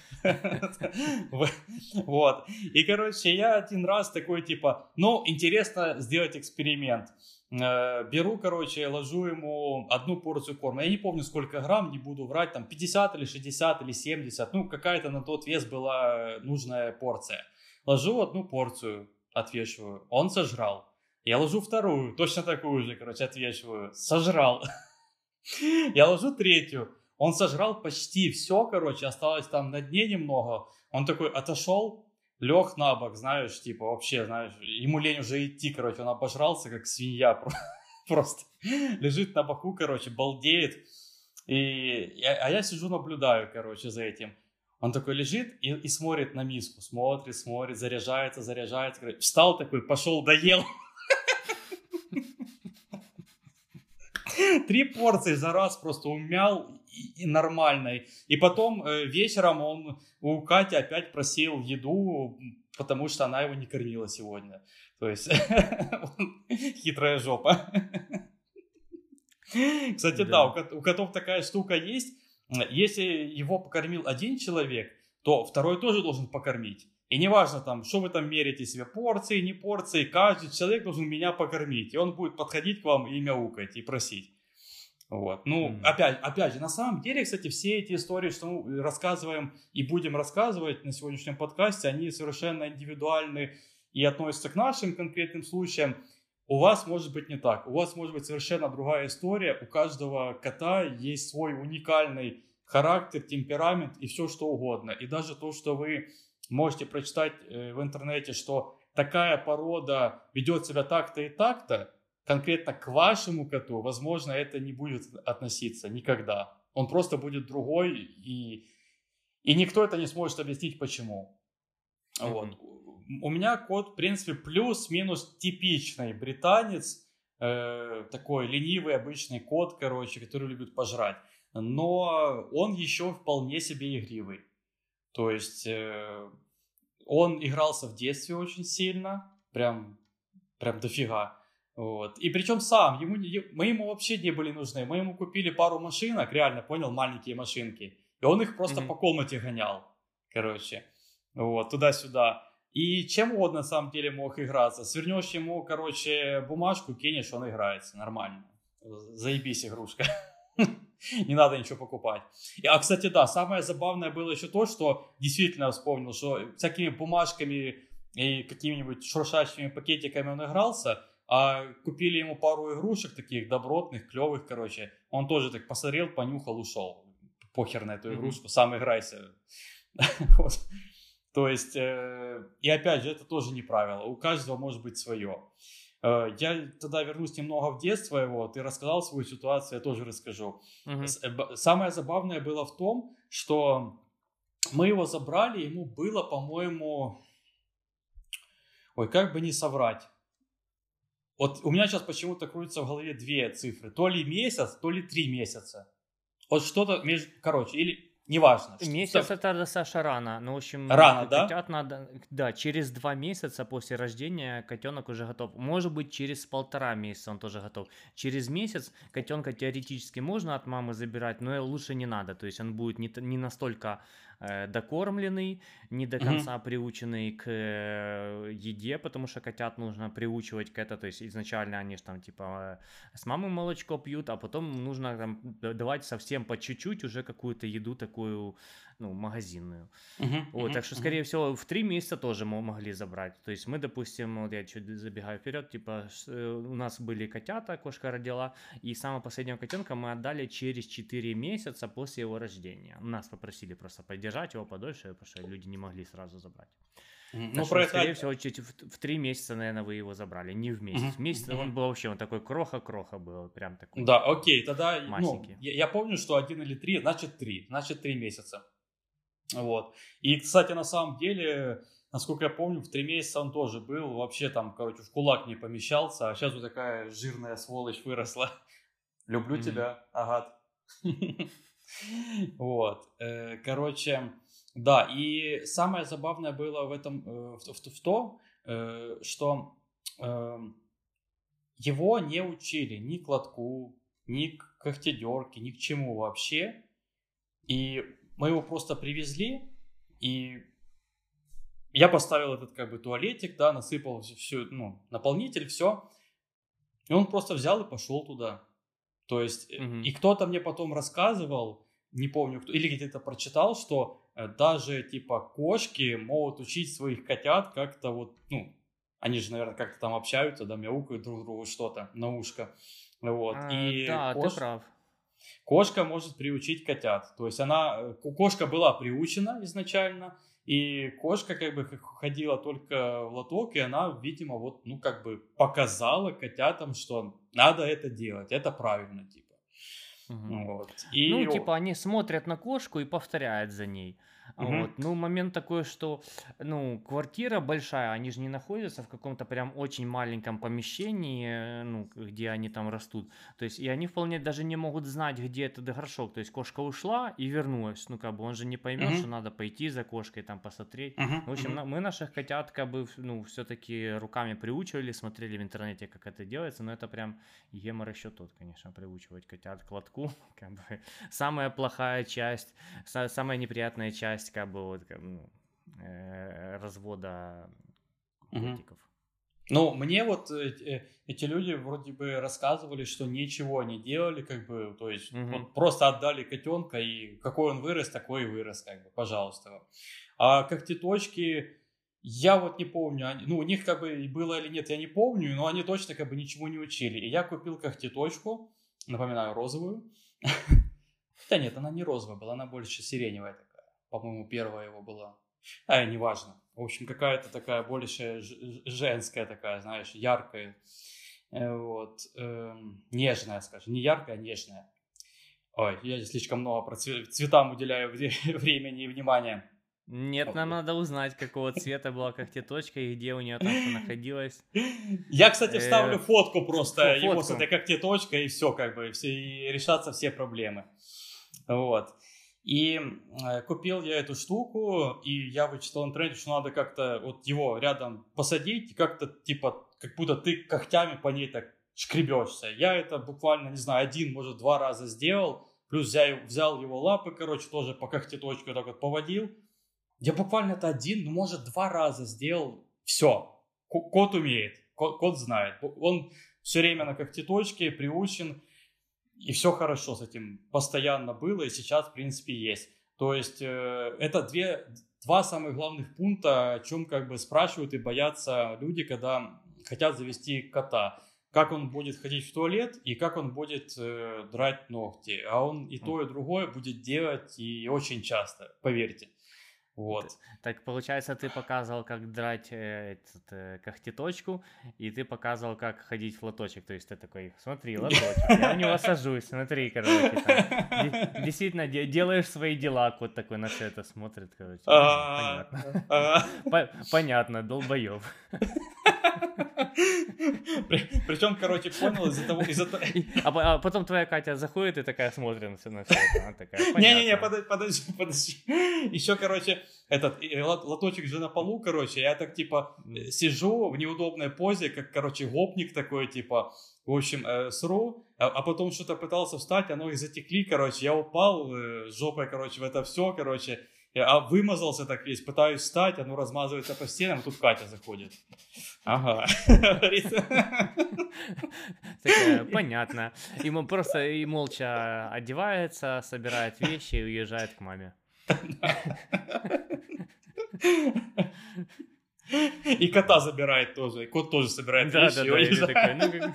Speaker 1: Вот. И, короче, я один раз такой, типа, ну, интересно сделать эксперимент. Э, беру, короче, ложу ему одну порцию корма. Я не помню, сколько грамм, не буду врать, там 50 или 60 или 70. Ну, какая-то на тот вес была нужная порция. Ложу одну порцию, отвешиваю. Он сожрал. Я ложу вторую, точно такую же, короче, отвешиваю. Сожрал. (laughs) (laughs) Я ложу третью. Он сожрал почти все, короче, осталось там на дне немного. Он такой отошел, лег на бок, знаешь, типа вообще, знаешь, ему лень уже идти, короче, он обожрался, как свинья (laughs) просто. Лежит на боку, короче, балдеет. И, а я сижу, наблюдаю, короче, за этим. Он такой лежит и, и смотрит на миску, смотрит, смотрит, заряжается, заряжается. Встал такой, пошел, доел. (laughs) Три порции за раз просто умял и, и нормально. И потом э, вечером он у Кати опять просил еду, потому что она его не кормила сегодня. То есть (laughs) хитрая жопа. Кстати, да, у котов такая штука есть. Если его покормил один человек, то второй тоже должен покормить. И неважно там, что вы там мерите себе, порции, не порции, каждый человек должен меня покормить. И он будет подходить к вам и мяукать, и просить. Вот. Ну, mm-hmm. опять, опять же, на самом деле, кстати, все эти истории, что мы рассказываем и будем рассказывать на сегодняшнем подкасте, они совершенно индивидуальны и относятся к нашим конкретным случаям. У вас может быть не так. У вас может быть совершенно другая история. У каждого кота есть свой уникальный характер, темперамент и все что угодно. И даже то, что вы можете прочитать э, в интернете, что такая порода ведет себя так-то и так-то, конкретно к вашему коту, возможно, это не будет относиться никогда. Он просто будет другой, и, и никто это не сможет объяснить, почему. Mm-hmm. Вот. У меня кот, в принципе, плюс-минус типичный британец, э, такой ленивый обычный кот, короче, который любит пожрать. Но он еще вполне себе игривый. То есть э, он игрался в детстве очень сильно, прям, прям дофига. Вот. И причем сам, ему, мы ему вообще не были нужны. Мы ему купили пару машинок, реально, понял, маленькие машинки. И он их просто mm-hmm. по комнате гонял, короче. Вот, туда-сюда. И чем угодно, на самом деле, мог играться. Свернешь ему, короче, бумажку, кинешь, он играется нормально. Заебись игрушка. (laughs) Не надо ничего покупать. А, кстати, да, самое забавное было еще то, что действительно вспомнил, что всякими бумажками и какими-нибудь шуршащими пакетиками он игрался, а купили ему пару игрушек таких добротных, клевых, короче. Он тоже так посмотрел, понюхал, ушел. Похер на эту игрушку, сам играйся. (laughs) То есть, э, и опять же, это тоже не правило. У каждого может быть свое. Э, я тогда вернусь немного в детство его. Ты рассказал свою ситуацию, я тоже расскажу. Угу. Самое забавное было в том, что мы его забрали, ему было, по-моему, ой, как бы не соврать. Вот у меня сейчас почему-то крутится в голове две цифры. То ли месяц, то ли три месяца. Вот что-то между... Короче, или неважно.
Speaker 2: Месяц что... это Саша рано. Ну, в общем,
Speaker 1: рано, да?
Speaker 2: Котят надо, да, через два месяца после рождения котенок уже готов. Может быть, через полтора месяца он тоже готов. Через месяц котенка теоретически можно от мамы забирать, но лучше не надо. То есть он будет не, не настолько докормленный, не до конца mm-hmm. приученный к э, еде, потому что котят нужно приучивать к это, то есть изначально они же там типа э, с мамой молочко пьют, а потом нужно там давать совсем по чуть-чуть уже какую-то еду такую ну, магазинную. Uh-huh, вот, uh-huh, так что, скорее uh-huh. всего, в три месяца тоже мы могли забрать. То есть мы, допустим, вот я чуть забегаю вперед, типа, э, у нас были котята, кошка родила, и самого последнего котенка мы отдали через 4 месяца после его рождения. Нас попросили просто поддержать его подольше, потому что люди не могли сразу забрать. Mm-hmm. Ну, про скорее это... всего, чуть в, в три месяца, наверное, вы его забрали, не в месяц. Mm-hmm. В месяц mm-hmm. он был вообще, он такой кроха-кроха был, прям такой.
Speaker 1: Да, окей, тогда, ну, я, я помню, что один или три, значит три, значит три месяца. Вот. И, кстати, на самом деле, насколько я помню, в три месяца он тоже был, вообще там, короче, в кулак не помещался, а сейчас вот такая жирная сволочь выросла. (laughs) Люблю mm-hmm. тебя, Агат. (laughs) Вот. Э, короче, да, и самое забавное было в этом, э, в, в, в том, э, что эм, его не учили ни к лотку, ни к когтедерке, ни к чему вообще. И мы его просто привезли, и я поставил этот как бы туалетик, да, насыпал все, ну, наполнитель, все. И он просто взял и пошел туда. То есть, угу. и кто-то мне потом рассказывал, не помню, кто, или где-то прочитал, что э, даже типа кошки могут учить своих котят как-то вот, ну, они же, наверное, как-то там общаются, да, мяукают друг другу что-то на ушко. Вот.
Speaker 2: А, и да, кош... ты прав.
Speaker 1: Кошка может приучить котят. То есть она, кошка была приучена изначально, и кошка как бы ходила только в лоток, и она, видимо, вот, ну, как бы показала котятам, что надо это делать, это правильно, типа.
Speaker 2: Угу. Вот. И... Ну, типа, они смотрят на кошку и повторяют за ней. Угу. Вот. Ну, момент такой, что, ну, квартира большая, они же не находятся в каком-то прям очень маленьком помещении, э, ну, где они там растут. То есть, и они вполне даже не могут знать, где этот горшок. То есть, кошка ушла и вернулась. Ну, как бы он же не поймет, угу. что надо пойти за кошкой там посмотреть. Угу. В общем, угу. мы наших котят, как бы, ну, все-таки руками приучивали, смотрели в интернете, как это делается, но это прям гемор еще тот, конечно, приучивать котят к лотку. (laughs) Как бы, самая плохая часть, самая неприятная часть бы вот ну, э, развода котиков.
Speaker 1: Ну, мне вот э, э, эти люди вроде бы рассказывали, что ничего не делали, как бы, то есть угу. вот просто отдали котенка, и какой он вырос, такой и вырос, как бы, пожалуйста. А когтеточки, я вот не помню, они, ну, у них как бы было или нет, я не помню, но они точно как бы ничего не учили. И я купил когтеточку, напоминаю, розовую. (laughs) Да нет, она не розовая была, она больше сиреневая по-моему, первая его была. А, неважно. В общем, какая-то такая больше женская такая, знаешь, яркая. Э, вот. Эм, нежная, скажем. Не яркая, а нежная. Ой, я слишком много про цветам уделяю (laughs) времени и внимания.
Speaker 2: Нет, нам надо узнать, какого цвета была когтеточка и где у нее там что находилось. (laughs)
Speaker 1: Я, кстати, вставлю э, фотку просто его с этой когтеточкой, и все, как бы, все, и решатся все проблемы. Вот. И э, купил я эту штуку, и я вычитал в интернете, что надо как-то вот его рядом посадить, как-то типа как будто ты когтями по ней так шкребешься. Я это буквально, не знаю, один, может, два раза сделал, плюс взял, взял его лапы, короче, тоже по когтеточку так вот поводил. Я буквально это один, ну, может, два раза сделал. Все. Кот умеет, кот, кот знает. Он все время на когтеточке приучен, и все хорошо с этим постоянно было, и сейчас, в принципе, есть. То есть э, это две, два самых главных пункта, о чем как бы спрашивают и боятся люди, когда хотят завести кота. Как он будет ходить в туалет и как он будет э, драть ногти. А он и то, и другое будет делать и очень часто, поверьте. Вот.
Speaker 2: Так получается, ты показывал, как драть э, этот, э, когтеточку, и ты показывал, как ходить в лоточек. То есть ты такой, смотри, (laughs) лоточек, я в него сажусь, смотри, короче. Там, действительно, делаешь свои дела, кот такой на все это смотрит, короче. Понятно. Понятно, долбоеб. (laughs)
Speaker 1: Причем, короче, понял из-за того... Из
Speaker 2: а, а потом твоя Катя заходит и такая смотрит на все, на все
Speaker 1: это. (laughs) Не-не-не, подожди, подожди. Еще, короче, этот лоточек же на полу, короче, я так, типа, сижу в неудобной позе, как, короче, гопник такой, типа, в общем, э, сру, а, а потом что-то пытался встать, а ноги затекли, короче, я упал э, жопой, короче, в это все, короче, а вымазался так весь, пытаюсь встать, оно размазывается по стенам, тут Катя заходит. Ага. (laughs) (laughs)
Speaker 2: Понятно. Ему просто и молча одевается, собирает вещи и уезжает к маме. (laughs)
Speaker 1: И кота забирает тоже. И кот тоже собирает да, вещи. Да, да, такой, ну,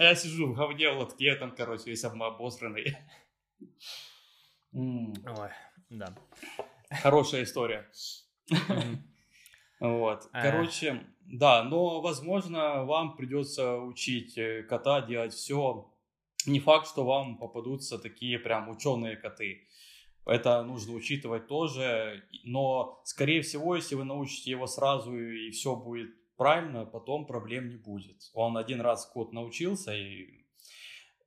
Speaker 1: А я сижу в говне в лотке, там, короче, весь обосранный.
Speaker 2: Ой. Да.
Speaker 1: Хорошая история. Вот. Э. Короче, да, но, возможно, вам придется учить э, кота делать все. Не факт, что вам попадутся такие прям ученые коты. Это нужно учитывать тоже. Но, скорее всего, если вы научите его сразу и все будет правильно, потом проблем не будет. Он один раз кот научился и...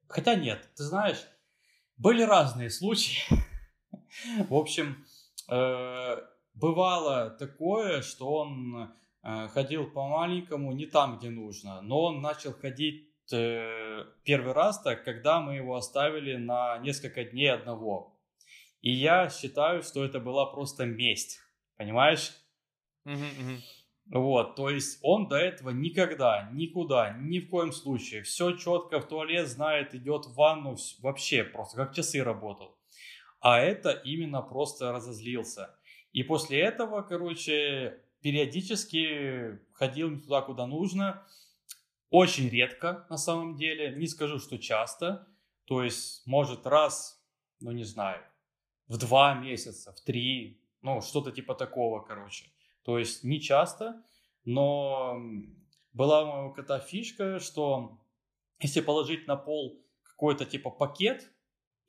Speaker 1: Хотя нет, ты знаешь, были разные случаи. (laughs) В общем, э, бывало такое, что он э, ходил по маленькому не там, где нужно, но он начал ходить э, первый раз так, когда мы его оставили на несколько дней одного. И я считаю, что это была просто месть, понимаешь? Вот, то есть он до этого никогда, никуда, ни в коем случае, все четко в туалет знает, идет в ванну, вообще просто как часы работал а это именно просто разозлился. И после этого, короче, периодически ходил туда, куда нужно. Очень редко, на самом деле. Не скажу, что часто. То есть, может, раз, ну, не знаю, в два месяца, в три, ну, что-то типа такого, короче. То есть, не часто, но была у моего кота фишка, что если положить на пол какой-то типа пакет,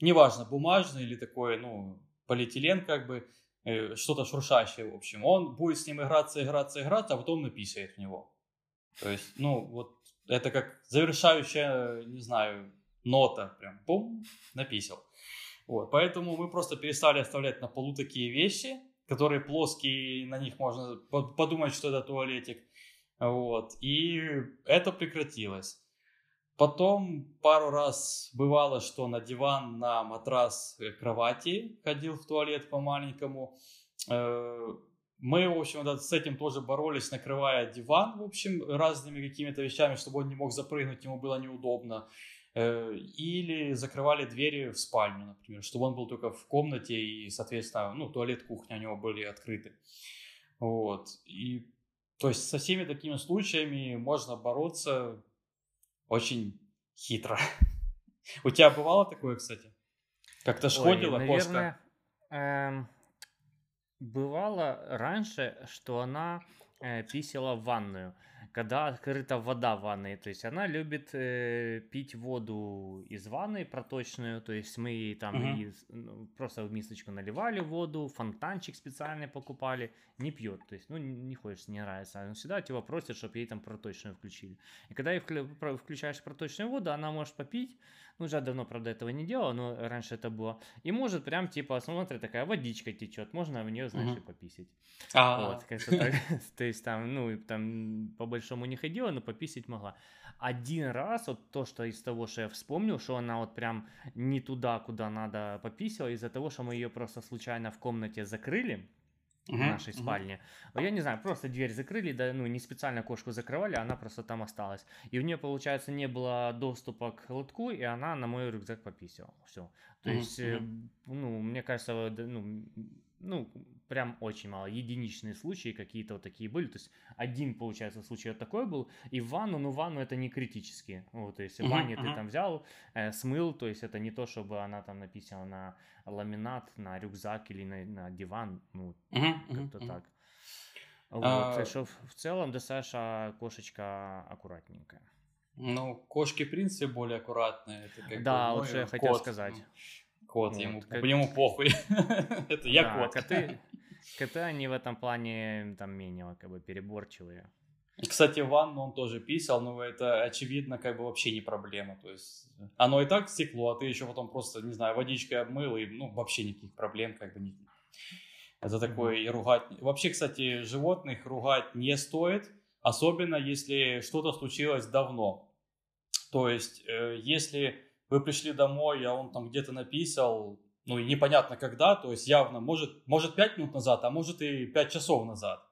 Speaker 1: неважно, бумажный или такой, ну, полиэтилен как бы, э, что-то шуршащее, в общем, он будет с ним играться, играться, играться, а потом написает в него. То есть, ну, вот это как завершающая, не знаю, нота, прям, бум, написал. Вот, поэтому мы просто перестали оставлять на полу такие вещи, которые плоские, на них можно подумать, что это туалетик. Вот, и это прекратилось. Потом пару раз бывало, что на диван, на матрас э, кровати ходил в туалет по-маленькому. Э, мы, в общем, с этим тоже боролись, накрывая диван, в общем, разными какими-то вещами, чтобы он не мог запрыгнуть, ему было неудобно. Э, или закрывали двери в спальню, например, чтобы он был только в комнате, и, соответственно, ну, туалет, кухня у него были открыты. Вот. И, то есть, со всеми такими случаями можно бороться очень хитро. (laughs) У тебя бывало такое, кстати? Как-то шкодила
Speaker 2: Ой, наверное, эм, бывало раньше, что она э, писала в ванную когда открыта вода в ванной. То есть она любит э, пить воду из ванны проточную. То есть мы ей там uh-huh. и, ну, просто в мисочку наливали воду, фонтанчик специальный покупали. Не пьет. То есть, ну, не хочешь, не нравится. Он всегда тебя просит, чтобы ей там проточную включили. И когда ей включаешь проточную воду, она может попить, ну, уже давно, правда, этого не делал, но раньше это было, и может прям, типа, смотрит, такая водичка течет, можно в нее, знаешь, и пописить.
Speaker 1: А.
Speaker 2: Вот, (laughs) то есть там, ну, там по большому не ходила, но пописить могла. Один раз, вот то, что из того, что я вспомнил, что она вот прям не туда, куда надо пописала, из-за того, что мы ее просто случайно в комнате закрыли, в нашей спальне. Я не знаю, просто дверь закрыли, да, ну, не специально кошку закрывали, она просто там осталась. И у нее, получается, не было доступа к лотку, и она на мой рюкзак пописала. Все. То есть, э, ну, мне кажется, ну, ну, прям очень мало. Единичные случаи какие-то вот такие были. То есть один, получается, случай вот такой был. И в ванну, ну, ванну это не критически. Вот, то есть в ванне uh-huh, ты там взял, э, смыл, то есть это не то, чтобы она там написала на ламинат, на рюкзак или на, на диван. Ну, uh-huh, как-то uh-huh. так. Вот, а... что в целом достаточно кошечка аккуратненькая.
Speaker 1: Ну, кошки, в принципе, более аккуратные.
Speaker 2: Это как да, бы, вот что я хотел сказать.
Speaker 1: Кот, вот, ему, как... ему похуй. (laughs) Это я да, кот.
Speaker 2: Коты, (laughs) коты, они в этом плане там менее как бы переборчивые.
Speaker 1: Кстати, ванну он тоже писал, но это очевидно как бы вообще не проблема. То есть оно и так стекло, а ты еще потом просто, не знаю, водичкой обмыл, и ну вообще никаких проблем как бы не... Это такое и ругать... Вообще, кстати, животных ругать не стоит, особенно если что-то случилось давно. То есть, э, если вы пришли домой, а он там где-то написал, ну и непонятно когда, то есть явно, может, может 5 минут назад, а может и 5 часов назад.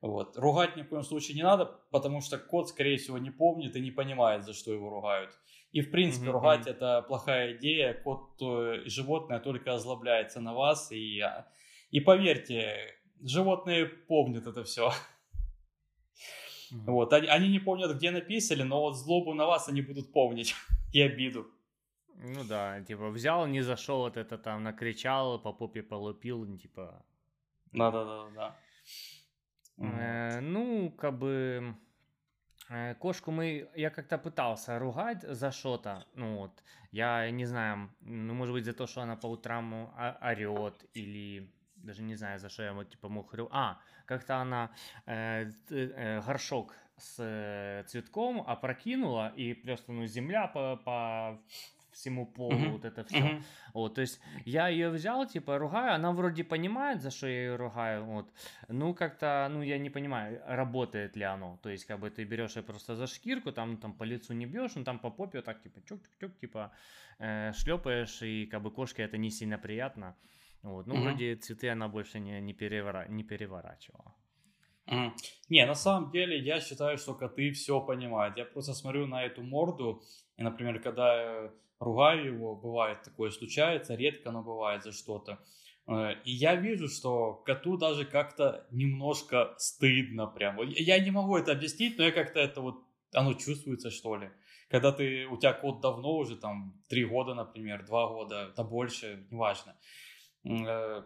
Speaker 1: Вот. Ругать ни в коем случае не надо, потому что кот, скорее всего, не помнит и не понимает, за что его ругают. И, в принципе, mm-hmm. ругать это плохая идея. Кот, животное только озлобляется на вас. И, а, и поверьте, животные помнят это все. Mm-hmm. Вот. Они, они не помнят, где написали, но вот злобу на вас они будут помнить (laughs) и обиду.
Speaker 2: Ну да, типа взял, не зашел, вот это там накричал, по попе полупил, ну, типа.
Speaker 1: Да, да, да, да.
Speaker 2: Э, ну, как бы э, кошку мы, я как-то пытался ругать за что-то, ну вот, я не знаю, ну, может быть, за то, что она по утрам орет, или даже не знаю, за что я вот, типа, мог А, как-то она э, э, горшок с э, цветком опрокинула, и просто, ну, земля по, по всему полу, mm-hmm. вот это все. Mm-hmm. Вот, то есть я ее взял, типа, ругаю, она вроде понимает, за что я ее ругаю, вот. Ну, как-то, ну, я не понимаю, работает ли оно. То есть, как бы ты берешь ее просто за шкирку, там, там по лицу не бьешь, ну, там по попе вот так, типа, чук-чук-чук, типа, э, шлепаешь, и, как бы, кошке это не сильно приятно. Вот, ну, mm-hmm. вроде цветы она больше не, не, перевора... не переворачивала.
Speaker 1: Mm. Не, на самом деле я считаю, что коты все понимают. Я просто смотрю на эту морду, и, например, когда ругаю его, бывает такое случается, редко, но бывает за что-то. Э, и я вижу, что коту даже как-то немножко стыдно прям. Я не могу это объяснить, но я как-то это вот, оно чувствуется что ли. Когда ты, у тебя кот давно уже, там, три года, например, два года, да больше, неважно. Э,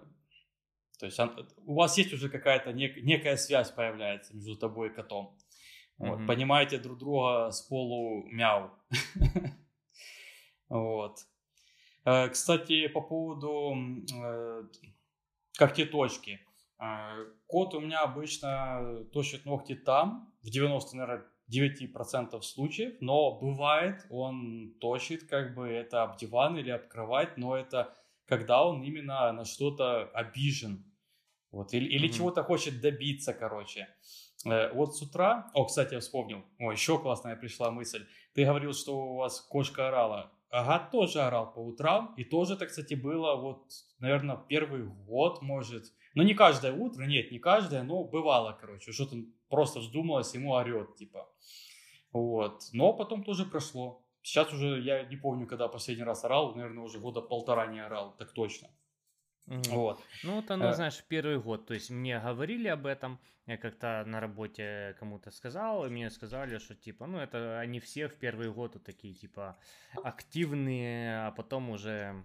Speaker 1: то есть у вас есть уже какая-то нек- некая связь появляется между тобой и котом. Вот, mm-hmm. Понимаете друг друга с полу мяу. (laughs) Вот. Э, кстати, по поводу э, когтеточки. Э, кот у меня обычно точит ногти там, в 90, наверное, 9% случаев, но бывает, он точит как бы это об диван или об кровать, но это когда он именно на что-то обижен. Вот, или, или mm-hmm. чего-то хочет добиться, короче. Вот с утра... О, кстати, я вспомнил. О, еще классная пришла мысль. Ты говорил, что у вас кошка орала. Агат тоже орал по утрам, и тоже это, кстати, было вот, наверное, первый год, может. Ну, не каждое утро, нет, не каждое, но бывало, короче, что-то просто вздумалось, ему орет, типа. Вот. Но потом тоже прошло. Сейчас уже, я не помню, когда последний раз орал, наверное, уже года полтора не орал, так точно.
Speaker 2: Угу. Вот. Ну, вот оно, э... знаешь, первый год. То есть мне говорили об этом, я как-то на работе кому-то сказал, и мне сказали, что типа, ну, это они все в первый год вот такие, типа, активные, а потом уже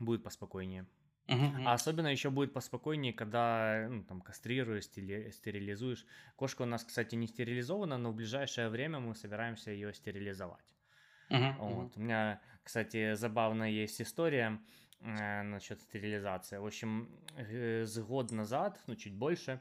Speaker 2: будет поспокойнее. Uh-huh. А особенно еще будет поспокойнее, когда ну, там кастрируешь, стерилизуешь. Кошка у нас, кстати, не стерилизована, но в ближайшее время мы собираемся ее стерилизовать. Uh-huh. Вот. У меня, кстати, забавная есть история. Э, насчет стерилизации. В общем, э, с год назад, ну чуть больше,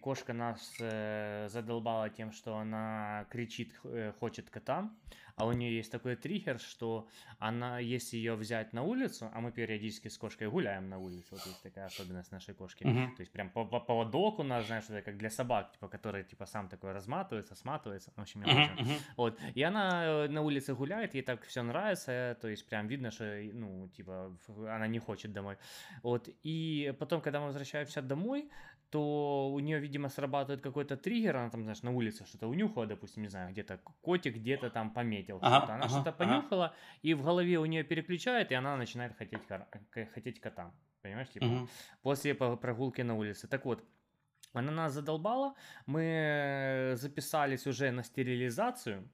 Speaker 2: кошка нас э, задолбала тем, что она кричит, э, хочет кота, а у нее есть такой триггер, что она, если ее взять на улицу, а мы периодически с кошкой гуляем на улице, вот есть такая особенность нашей кошки, uh-huh. то есть прям по, по поводок у нас, знаешь, это как для собак, типа, которые типа сам такой разматывается, сматывается, в общем, uh-huh. вот, и она э, на улице гуляет, ей так все нравится, то есть прям видно, что, ну, типа, она не хочет домой, вот, и потом, когда мы возвращаемся домой, то у нее, видимо, срабатывает какой-то триггер, она там, знаешь, на улице что-то унюхала, допустим, не знаю, где-то котик где-то там пометил ага, что-то. Она ага, что-то понюхала, ага. и в голове у нее переключает, и она начинает хотеть, хотеть кота. Понимаешь, типа, угу. после прогулки на улице. Так вот, она нас задолбала, мы записались уже на стерилизацию,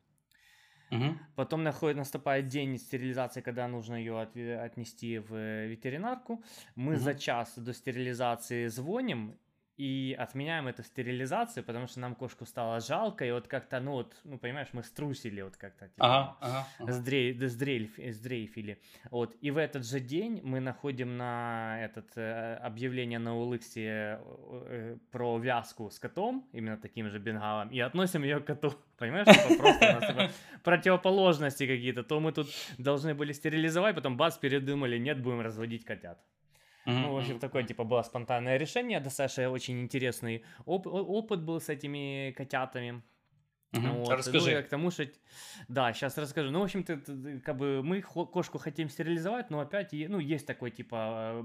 Speaker 2: Угу. Потом находит, наступает день стерилизации, когда нужно ее от, отнести в ветеринарку. Мы угу. за час до стерилизации звоним и отменяем эту стерилизацию, потому что нам кошку стало жалко, и вот как-то, ну вот, ну понимаешь, мы струсили вот как-то, типа, ага, ага, ага. Сдрей, сдрейф, сдрейфили, вот, и в этот же день мы находим на этот э, объявление на Улыксе э, э, про вязку с котом, именно таким же бенгалом, и относим ее к коту, (laughs) понимаешь, типа, просто у нас типа, противоположности какие-то, то мы тут должны были стерилизовать, потом бац, передумали, нет, будем разводить котят. Mm-hmm. Ну, в общем, такое, типа, было спонтанное решение. Да, Саша очень интересный оп- опыт был с этими котятами.
Speaker 1: Угу. Вот. Расскажи.
Speaker 2: Ну, к тому, что... Да, сейчас расскажу. Ну, в общем-то, как бы мы кошку хотим стерилизовать, но опять, ну, есть такой, типа,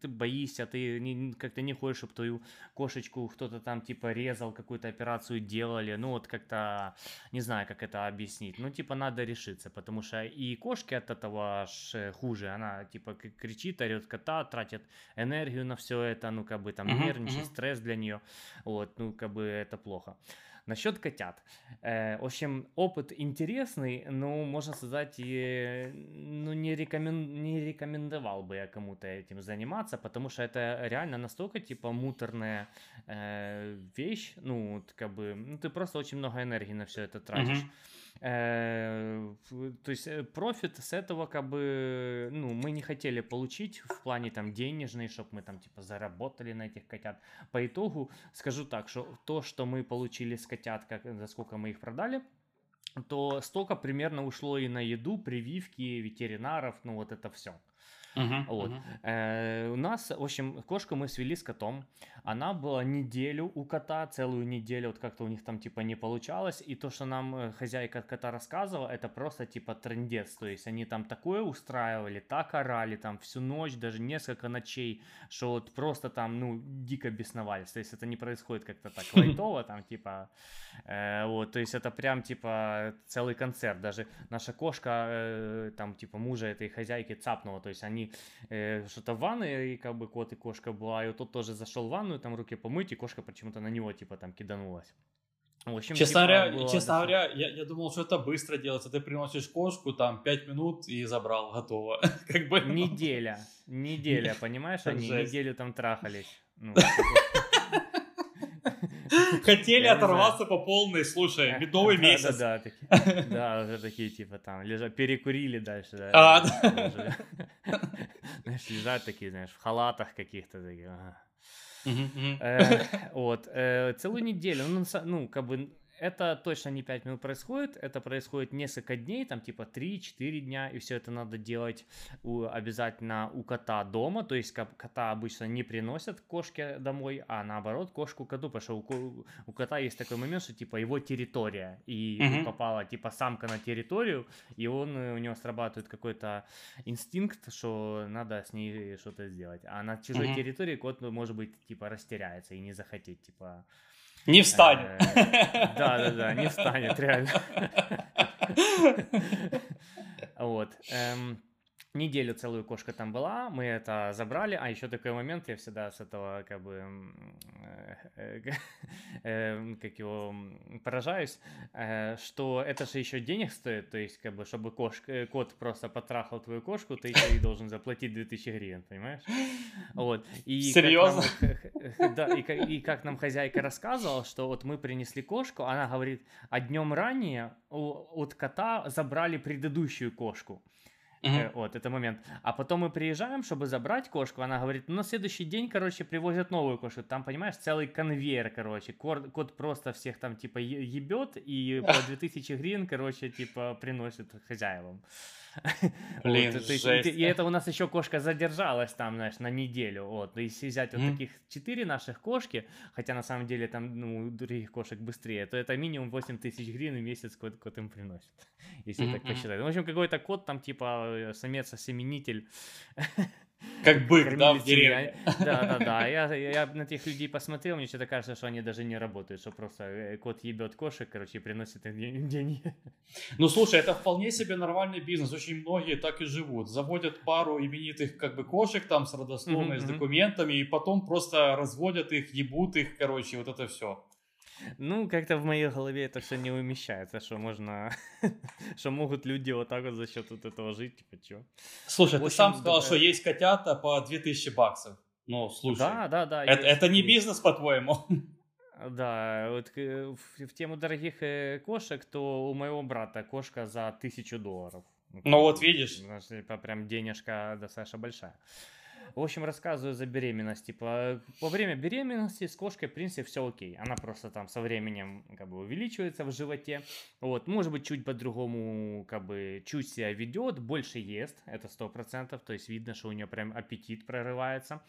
Speaker 2: ты боишься, ты не, как-то не хочешь, чтобы твою кошечку кто-то там, типа, резал, какую-то операцию делали. Ну, вот как-то, не знаю, как это объяснить. Ну, типа, надо решиться, потому что и кошки от этого аж хуже. Она, типа, кричит, орет кота, тратит энергию на все это, ну, как бы, там, угу, нервничает, угу. стресс для нее. Вот, ну, как бы, это плохо. Насчет котят. Э, в общем, опыт интересный, но, можно сказать, и, ну, не, рекомен... не рекомендовал бы я кому-то этим заниматься, потому что это реально настолько, типа, муторная э, вещь, ну, как бы, ну, ты просто очень много энергии на все это тратишь. Mm-hmm. Э, то есть э, профит с этого как бы, ну, мы не хотели получить в плане там денежный, чтобы мы там типа заработали на этих котят. По итогу скажу так, что то, что мы получили с котят, как, за сколько мы их продали, то столько примерно ушло и на еду, прививки, ветеринаров, ну вот это все. Uh-huh, вот. uh-huh. Э, у нас, в общем, кошку мы свели с котом. Она была неделю у кота, целую неделю, вот как-то у них там типа не получалось. И то, что нам э, хозяйка кота рассказывала, это просто типа трендец. То есть они там такое устраивали, так орали там всю ночь, даже несколько ночей, что вот просто там, ну, дико бесновались. То есть это не происходит как-то так (laughs) лайтово, там типа, э, вот, то есть это прям типа целый концерт. Даже наша кошка, э, там типа мужа этой хозяйки цапнула, то есть они они э, что-то в ванной, и как бы кот и кошка была, и вот тот тоже зашел в ванную, там руки помыть, и кошка почему-то на него типа там киданулась.
Speaker 1: В общем, честно типа, говоря, честно говоря я, я думал, что это быстро делается. Ты приносишь кошку, там, 5 минут и забрал, готово. (laughs) как бы,
Speaker 2: неделя. Неделя, (laughs) понимаешь? Они неделю там трахались. Ну, (laughs)
Speaker 1: Хотели оторваться по полной, слушай, медовый месяц.
Speaker 2: Да, да, да. Да, уже такие, типа, там, лежат, перекурили дальше, да. А, да. Знаешь, лежат такие, знаешь, в халатах каких-то таких. Э, (laughs) вот, э, целую неделю, ну, ну, как бы, это точно не 5 минут происходит, это происходит несколько дней, там типа 3-4 дня, и все это надо делать у, обязательно у кота дома, то есть кота обычно не приносят кошке домой, а наоборот кошку коту, потому что у, у кота есть такой момент, что типа его территория, и mm-hmm. попала типа самка на территорию, и он, у него срабатывает какой-то инстинкт, что надо с ней что-то сделать, а на чужой mm-hmm. территории кот может быть типа растеряется и не захотеть типа
Speaker 1: не встанет.
Speaker 2: Да, да, да, не встанет, реально. (laughs) Вот. Эм, неделю целую кошка там была, мы это забрали, а еще такой момент, я всегда с этого как бы, э, э, (laughs) как его, поражаюсь, э, что это же еще денег стоит, то есть, как бы, чтобы кошка, кот просто потрахал твою кошку, ты еще и должен заплатить 2000 гривен, понимаешь? Вот.
Speaker 1: И Серьезно?
Speaker 2: Нам, да, и, и как нам хозяйка рассказывала, что вот мы принесли кошку, она говорит, а днем ранее у, от кота забрали предыдущую кошку. Uh-huh. Вот, это момент. А потом мы приезжаем, чтобы забрать кошку, она говорит, ну, на следующий день, короче, привозят новую кошку. Там, понимаешь, целый конвейер, короче. Кот, кот просто всех там, типа, ебет и (laughs) по 2000 гривен, короче, типа, приносит хозяевам. (laughs) Блин, вот, жесть. И, и это у нас еще кошка задержалась там, знаешь, на неделю. Вот. То есть, взять вот таких четыре наших кошки, хотя на самом деле там, ну, других кошек быстрее, то это минимум 8 тысяч гривен в месяц кот, кот им приносит. (laughs) Если так посчитать. В общем, какой-то кот там, типа, э, самец-осеменитель. (laughs)
Speaker 1: Как бык, да, в деревне.
Speaker 2: Да, да, да. (laughs) Я, я на тех людей посмотрел, мне что-то кажется, что они даже не работают, что просто э, кот ебет кошек, короче, и приносит им деньги. (laughs)
Speaker 1: Ну, слушай, это вполне себе нормальный бизнес. Очень многие так и живут. Заводят пару именитых как бы кошек там с родословной, mm-hmm. с документами, и потом просто разводят их, ебут их, короче, вот это все.
Speaker 2: Ну, как-то в моей голове это все не умещается, что можно, (laughs) что могут люди вот так вот за счет вот этого жить, типа, чё.
Speaker 1: Слушай, ты сам сказал, что есть котята по 2000 баксов. Ну, слушай.
Speaker 2: Да, да, да.
Speaker 1: Это, это не бизнес, по-твоему? (laughs)
Speaker 2: Да, вот в, в тему дорогих э, кошек, то у моего брата кошка за тысячу долларов.
Speaker 1: Ну, ну вот видишь.
Speaker 2: Типа, прям денежка достаточно большая. В общем, рассказываю за беременность. Типа, во время беременности с кошкой, в принципе, все окей. Она просто там со временем как бы увеличивается в животе. Вот, может быть, чуть по-другому, как бы, чуть себя ведет, больше ест, это сто процентов. То есть видно, что у нее прям аппетит прорывается.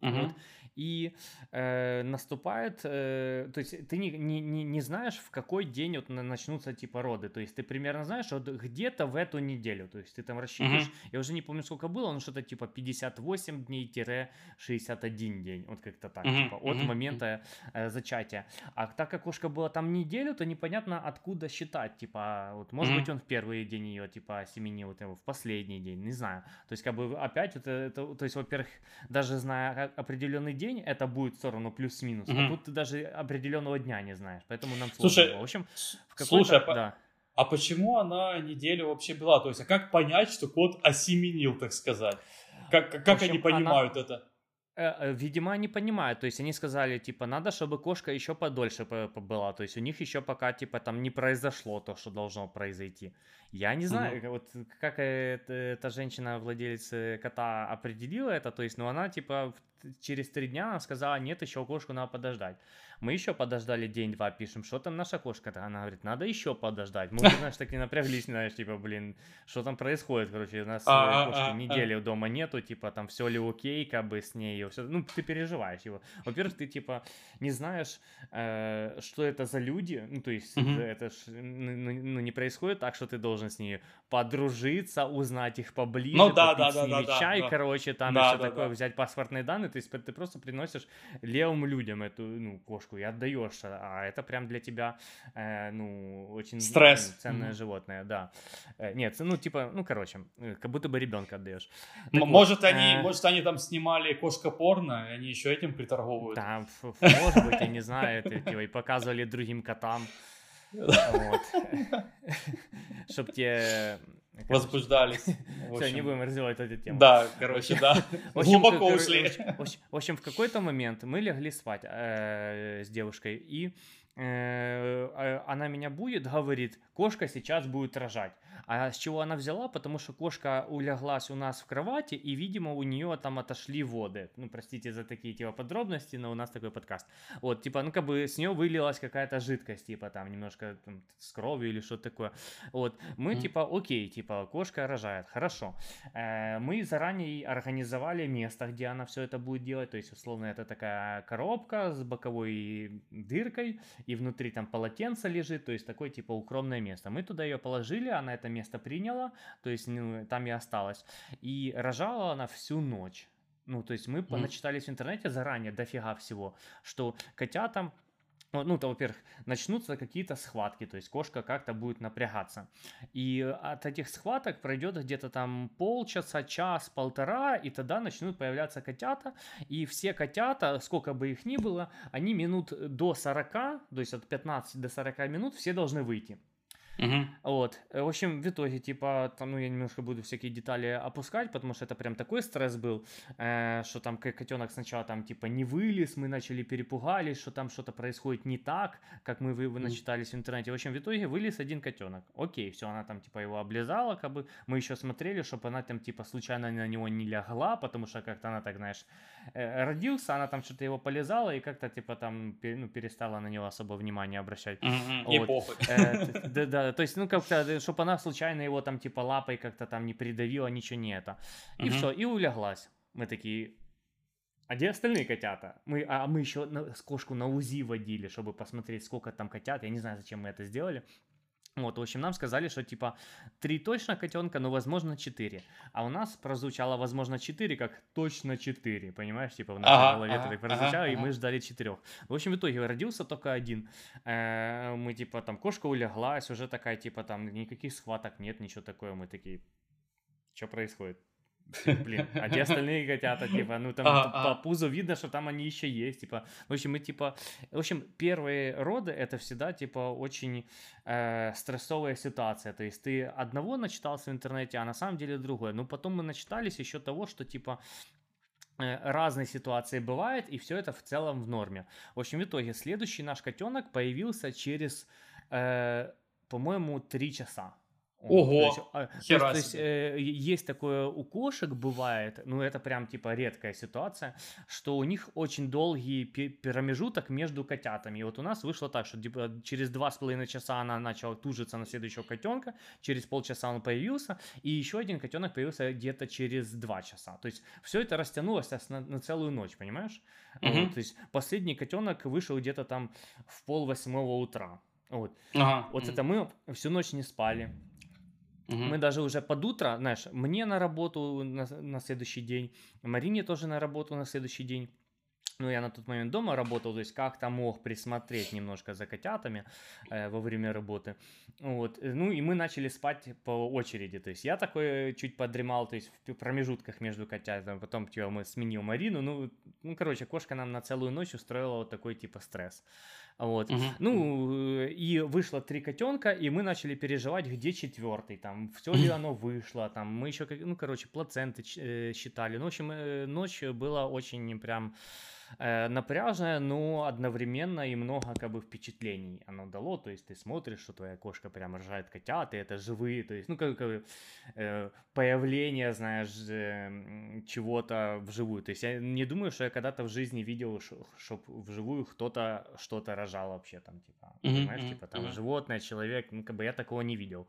Speaker 2: Uh-huh. Вот. И э, наступает, э, то есть ты не, не, не, знаешь, в какой день вот начнутся типа роды. То есть ты примерно знаешь, вот где-то в эту неделю. То есть ты там рассчитываешь, uh-huh. я уже не помню, сколько было, но что-то типа 58 дней-61 день. Вот как-то так, uh-huh. типа от uh-huh. момента э, зачатия. А так как кошка была там неделю, то непонятно откуда считать. Типа, вот может uh-huh. быть он в первый день ее типа осеменил, вот, в последний день, не знаю. То есть как бы опять это, это то есть, во-первых, даже зная определенный день, это будет в сторону плюс-минус. Mm-hmm. А тут ты даже определенного дня не знаешь, поэтому нам
Speaker 1: сложно Слушай, было. В общем, в слушай, а, да. а почему она неделю вообще была? То есть, а как понять, что кот осеменил, так сказать? Как, как общем, они понимают она... это?
Speaker 2: Э, э, видимо, они понимают, то есть они сказали, типа, надо, чтобы кошка еще подольше побыла, то есть у них еще пока, типа, там не произошло то, что должно произойти. Я не знаю, угу. вот как эта, эта женщина, владелец кота, определила это, то есть, ну, она, типа, через три дня она сказала, нет, еще кошку надо подождать. Мы еще подождали день-два, пишем, что там наша кошка-то? Она говорит, надо еще подождать. Мы, (laughs) знаешь, так и напряглись, знаешь, типа, блин, что там происходит, короче, у нас а, кошки а, недели а. дома нету, типа, там все ли окей, как бы с ней, все, ну, ты переживаешь его. Во-первых, ты, типа, не знаешь, э, что это за люди, ну, то есть, угу. это ж, ну, ну, ну, не происходит так, что ты должен с ней подружиться, узнать их поближе, ну, да, да, с ними да, чай, да, короче, там да, еще да, такое, да. взять паспортные данные, то есть ты просто приносишь левым людям эту, ну, кошку и отдаешь, а это прям для тебя, э, ну, очень
Speaker 1: Стресс.
Speaker 2: Ценное mm-hmm. животное, да. Э, нет, ну, типа, ну, короче, э, как будто бы ребенка отдаешь.
Speaker 1: Так может, вот, они, э... может, они там снимали кошка порно, и они еще этим приторговывают.
Speaker 2: Да, может быть, я не знаю, это, типа, и показывали другим котам. (laughs) Вот. (laughs) Чтоб те
Speaker 1: Короче. возбуждались. (laughs)
Speaker 2: Все, не будем развивать эту тему.
Speaker 1: Да, короче, да. (laughs) Глубоко ушли.
Speaker 2: В общем, в какой-то момент мы легли спать э, с девушкой, и э, а, она меня будет, говорит, кошка сейчас будет рожать. А с чего она взяла? Потому что кошка улеглась у нас в кровати, и, видимо, у нее там отошли воды. Ну, простите за такие, типа, подробности, но у нас такой подкаст. Вот, типа, ну, как бы с нее вылилась какая-то жидкость, типа, там, немножко там, с кровью или что-то такое. Вот, мы, mm. типа, окей, типа, кошка рожает, хорошо. Э, мы заранее организовали место, где она все это будет делать, то есть, условно, это такая коробка с боковой дыркой, и внутри там полотенце лежит, то есть, такое, типа, укромное место. Мы туда ее положили, она это место приняла, то есть ну, там и осталась. И рожала она всю ночь. Ну, то есть мы mm-hmm. поначитались в интернете заранее дофига всего, что котятам ну, то, во-первых, начнутся какие-то схватки, то есть кошка как-то будет напрягаться. И от этих схваток пройдет где-то там полчаса, час, полтора, и тогда начнут появляться котята, и все котята, сколько бы их ни было, они минут до 40, то есть от 15 до 40 минут все должны выйти. Угу. Вот. Э, в общем, в итоге, типа, там, ну, я немножко буду всякие детали опускать, потому что это прям такой стресс был, э, что там котенок сначала там, типа, не вылез, мы начали перепугались, что там что-то происходит не так, как мы вы, вы начитались в интернете. В общем, в итоге вылез один котенок. Окей, все, она там, типа, его облизала, как бы. Мы еще смотрели, чтобы она там, типа, случайно на него не лягла, потому что как-то она так, знаешь, родился, она там что-то его полезала и как-то, типа, там, ну, перестала на него особо внимания обращать.
Speaker 1: Mm-hmm. Вот. И похуй.
Speaker 2: Да, да, то есть, ну, как-то, чтобы она случайно его там, типа, лапой как-то там не придавила, ничего не это. И mm-hmm. все, и улеглась. Мы такие, а где остальные котята? Мы, а мы еще на, с кошку на УЗИ водили, чтобы посмотреть, сколько там котят. Я не знаю, зачем мы это сделали. Вот, в общем, нам сказали, что типа три точно котенка, но возможно четыре. А у нас прозвучало возможно четыре, как точно четыре, понимаешь? Типа в нашей ага, голове ага, так прозвучало, ага, и мы ждали четырех. В общем, в итоге родился только один. Э, мы типа там кошка улеглась, уже такая типа там никаких схваток нет, ничего такое. Мы такие, что происходит? (laughs) Блин, а те остальные котята, (laughs) типа, ну там а, по а. пузу видно, что там они еще есть, типа. В общем, мы типа, в общем, первые роды это всегда типа очень э, стрессовая ситуация. То есть ты одного начитался в интернете, а на самом деле другое. Но потом мы начитались еще того, что типа э, разные ситуации бывают, и все это в целом в норме. В общем, в итоге следующий наш котенок появился через, э, по-моему, три часа.
Speaker 1: Ого!
Speaker 2: То есть, а, то, то есть э, есть такое у кошек бывает, ну это прям типа редкая ситуация, что у них очень долгий промежуток между котятами. И вот у нас вышло так, что типа, через два с половиной часа она начала тужиться на следующего котенка, через полчаса он появился, и еще один котенок появился где-то через два часа. То есть все это растянулось на, на целую ночь, понимаешь? Угу. Вот, то есть последний котенок вышел где-то там в пол восьмого утра. Вот, ага. вот это мы всю ночь не спали Угу. Мы даже уже под утро, знаешь, мне на работу на, на следующий день, Марине тоже на работу на следующий день. Ну, я на тот момент дома работал, то есть как-то мог присмотреть немножко за котятами э, во время работы. Вот. Ну, и мы начали спать по очереди. То есть я такой чуть подремал, то есть в промежутках между котятами. Потом, типа, мы сменил Марину. Ну, ну, короче, кошка нам на целую ночь устроила вот такой, типа, стресс. Вот. Угу. Ну, и вышло три котенка, и мы начали переживать, где четвертый, там, все ли оно вышло, там, мы еще, ну, короче, плаценты э, считали. Ну, в общем, э, ночь была очень прям э, напряжное, но одновременно и много как бы впечатлений оно дало, то есть ты смотришь, что твоя кошка прям рожает котят, и это живые, то есть, ну, как, как э, появление, знаешь, э, чего-то вживую, то есть я не думаю, что я когда-то в жизни видел, чтобы вживую кто-то что-то рожал вообще там, типа, mm-hmm, понимаешь, mm-hmm, типа там mm-hmm. животное, человек, ну, как бы я такого не видел.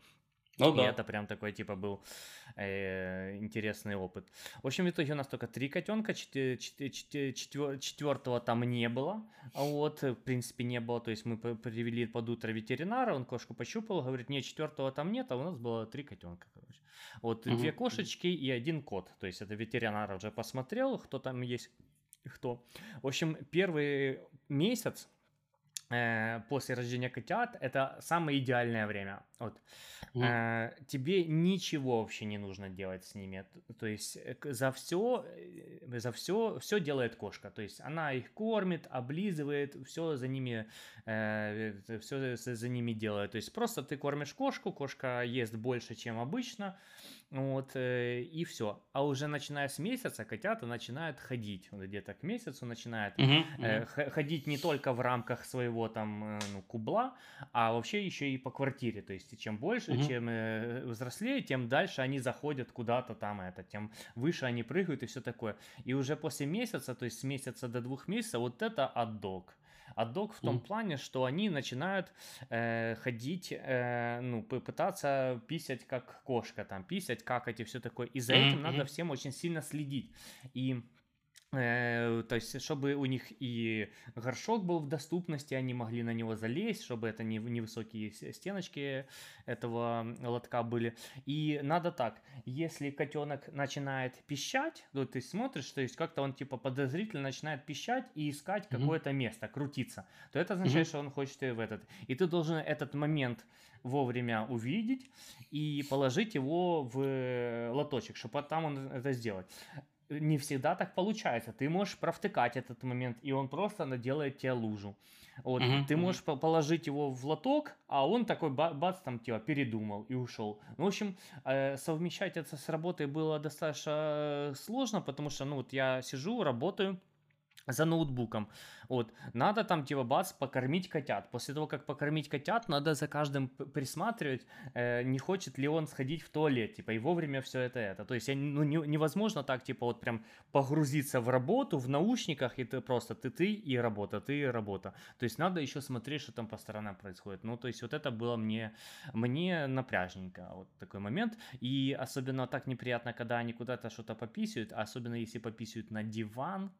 Speaker 2: Ну, и да. это прям такой, типа, был э, интересный опыт. В общем, в итоге у нас только три котенка, четвер- четвер- четвертого там не было. А вот, в принципе, не было. То есть мы привели под утро ветеринара, он кошку пощупал, говорит, нет, четвертого там нет, а у нас было три котенка, короче. Вот угу. две кошечки и один кот. То есть это ветеринар уже посмотрел, кто там есть, кто. В общем, первый месяц э, после рождения котят это самое идеальное время. Вот. Mm. Э, тебе ничего вообще не нужно делать с ними. То есть э, за все, э, за все, все делает кошка. То есть она их кормит, облизывает, все за ними, э, все за ними делает. То есть просто ты кормишь кошку, кошка ест больше, чем обычно. Вот, э, и все. А уже начиная с месяца котята начинают ходить. Вот где-то к месяцу начинают uh-huh. Э, ходить не только в рамках своего там э, ну, кубла, а вообще еще и по квартире. То есть чем больше, uh-huh. чем э, взрослее, тем дальше они заходят куда-то там, это, тем выше они прыгают и все такое. И уже после месяца, то есть с месяца до двух месяцев, вот это отдок. Отдок в том mm. плане, что они начинают э, ходить, э, ну, пытаться писать как кошка, там, писать, какать и все такое. И за mm-hmm. этим надо всем очень сильно следить. И то есть, чтобы у них и горшок был в доступности, они могли на него залезть, чтобы это не невысокие стеночки этого лотка были. И надо так, если котенок начинает пищать, то ты смотришь, то есть как-то он типа подозрительно начинает пищать и искать mm-hmm. какое-то место, крутиться, то это означает, mm-hmm. что он хочет в этот. И ты должен этот момент вовремя увидеть и положить его в лоточек, чтобы там он это сделать. Не всегда так получается. Ты можешь провтыкать этот момент, и он просто наделает тебе лужу. Вот,
Speaker 1: Мгм,
Speaker 2: ты можешь по- положить его в лоток, а он такой ба- бац, там, типа, передумал и ушел. Ну, в общем, э, совмещать это с работой было достаточно э, сложно, потому что, ну, вот я сижу, работаю, за ноутбуком. Вот. Надо там, типа, бац, покормить котят. После того, как покормить котят, надо за каждым присматривать, э, не хочет ли он сходить в туалет, типа, и вовремя все это это. То есть ну, не- невозможно так, типа, вот прям погрузиться в работу в наушниках, и ты просто ты, ты и работа, ты и работа. То есть надо еще смотреть, что там по сторонам происходит. Ну, то есть вот это было мне, мне напряжненько, вот такой момент. И особенно так неприятно, когда они куда-то что-то пописывают, особенно если пописывают на диван,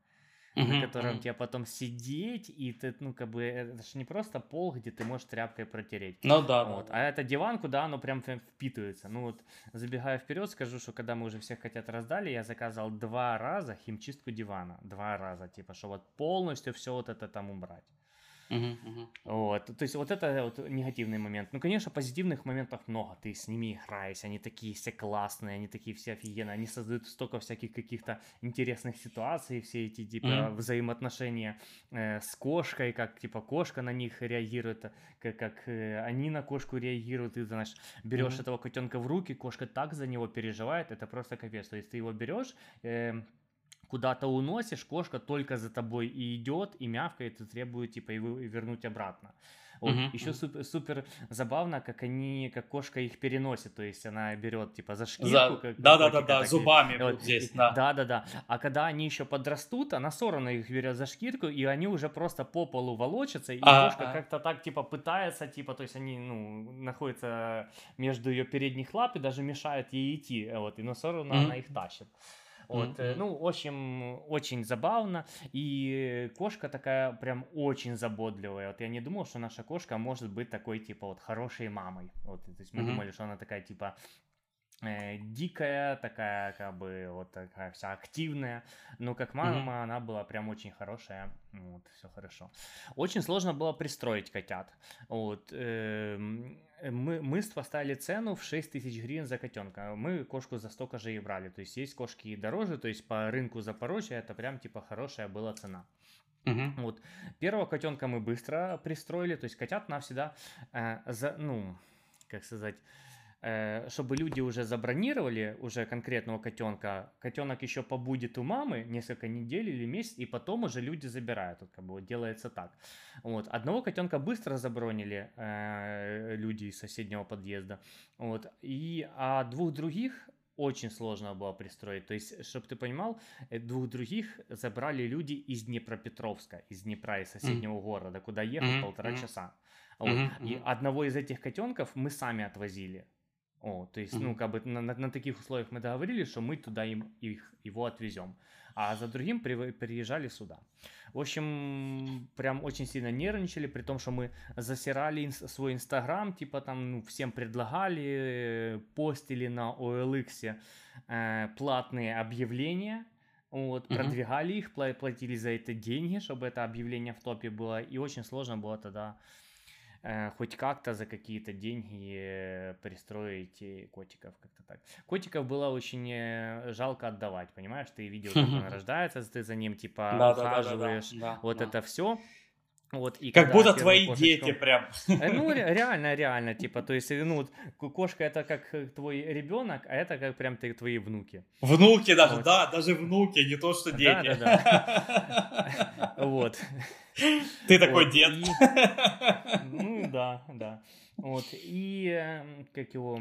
Speaker 2: на
Speaker 1: Мгм,
Speaker 2: котором тебе потом сидеть, и ты, ну, как бы, это же не просто пол, где ты можешь тряпкой протереть.
Speaker 1: Ну да,
Speaker 2: Вот.
Speaker 1: да.
Speaker 2: А это диван, куда оно прям прям впитывается. Ну вот, забегая вперед, скажу, что когда мы уже всех котят раздали, я заказал два раза химчистку дивана. Два раза, типа, что вот полностью все вот это там убрать.
Speaker 1: Мгм.
Speaker 2: Вот, то есть вот это вот негативный момент. Ну, конечно, позитивных моментов много. Ты с ними играешь, они такие все классные, они такие все офигенные, они создают столько всяких каких-то интересных ситуаций, все эти типа
Speaker 1: Мгм.
Speaker 2: взаимоотношения э, с кошкой, как типа кошка на них реагирует, как, как э, они на кошку реагируют, ты знаешь, берешь
Speaker 1: Мгм.
Speaker 2: этого котенка в руки, кошка так за него переживает, это просто капец. То есть ты его берешь, э, куда-то уносишь, кошка только за тобой и идет, и мявкает, и требует, типа, его вернуть обратно. Вот.
Speaker 1: Мгм,
Speaker 2: Еще супер, супер забавно, как они, как кошка их переносит, то есть она берет, типа, за шкирку.
Speaker 1: За-
Speaker 2: как- котика,
Speaker 1: да,
Speaker 2: так и-
Speaker 1: зубами
Speaker 2: вот,
Speaker 1: вот здесь, да.
Speaker 2: Да, да, да. А когда они еще подрастут, она все равно их берет за шкирку, и они уже просто по полу волочатся, и
Speaker 1: А,
Speaker 2: кошка
Speaker 1: а.
Speaker 2: как-то так, типа, пытается, типа, то есть они, ну, находятся между ее передних лап и даже мешают ей идти, вот, и но все равно
Speaker 1: Мгм.
Speaker 2: она их тащит. Вот, э,
Speaker 1: мгм.
Speaker 2: ну, в общем, очень забавно. И кошка такая прям очень заботливая. Вот я не думал, что наша кошка может быть такой, типа, вот хорошей мамой. Вот, то есть мы
Speaker 1: Мгм.
Speaker 2: думали, что она такая, типа, э, дикая, такая, как бы, вот такая вся активная. Но как мама
Speaker 1: Мгм.
Speaker 2: она была прям очень хорошая. Вот, все хорошо. Очень сложно было пристроить котят. Вот, эм, мы, мы поставили цену в 6 тысяч гривен за котенка. Мы кошку за столько же и брали. То есть есть кошки и дороже, то есть по рынку Запорожья это прям типа хорошая была цена.
Speaker 1: Мгм.
Speaker 2: Вот. Первого котенка мы быстро пристроили, то есть котят нам всегда, э, за, ну, как сказать, э, чтобы люди уже забронировали уже конкретного котенка, котенок еще побудет у мамы несколько недель или месяц, и потом уже люди забирают, вот как бы вот делается так. Вот. Одного котенка быстро забронили э, люди из соседнего подъезда, вот, и, а двух других очень сложно было пристроить. То есть, чтобы ты понимал, э, двух других забрали люди из Днепропетровска, из Днепра, из соседнего города, куда ехать
Speaker 1: Мгм,
Speaker 2: полтора
Speaker 1: мгм.
Speaker 2: часа. Вот.
Speaker 1: Мгм,
Speaker 2: И одного из этих котенков мы сами отвозили. О, то есть, ну, как бы на, на- на таких условиях мы договорились, что мы туда им их, его отвезем. А за другим при- приезжали сюда. В общем, прям очень сильно нервничали, при том, что мы засирали инс- свой инстаграм, типа там ну, всем предлагали, э, постили на OLX э, платные объявления, вот, продвигали их, пла- платили за это деньги, чтобы это объявление в топе было, и очень сложно было тогда хоть как-то за какие-то деньги э, пристроить э, котиков, как-то так. Котиков было очень э, жалко отдавать, понимаешь? Ты видел, как он (laughs) рождается, ты за ним типа ухаживаешь, вот это все. Вот, и
Speaker 1: Как будто твои
Speaker 2: кошечку-
Speaker 1: дети прям.
Speaker 2: Э, Ну, (laughs) ре- реально, реально, типа, то есть, э, ну, кошка это как э, твой ребенок, а это как прям ты, твои внуки.
Speaker 1: Внуки даже,
Speaker 2: Вот.
Speaker 1: да, даже внуки, не то, что дети.
Speaker 2: Да-да-да. (laughs) Вот.
Speaker 1: Ты такой
Speaker 2: Вот,
Speaker 1: дед.
Speaker 2: и- (laughs) Ну да, да. Вот. И э, как его,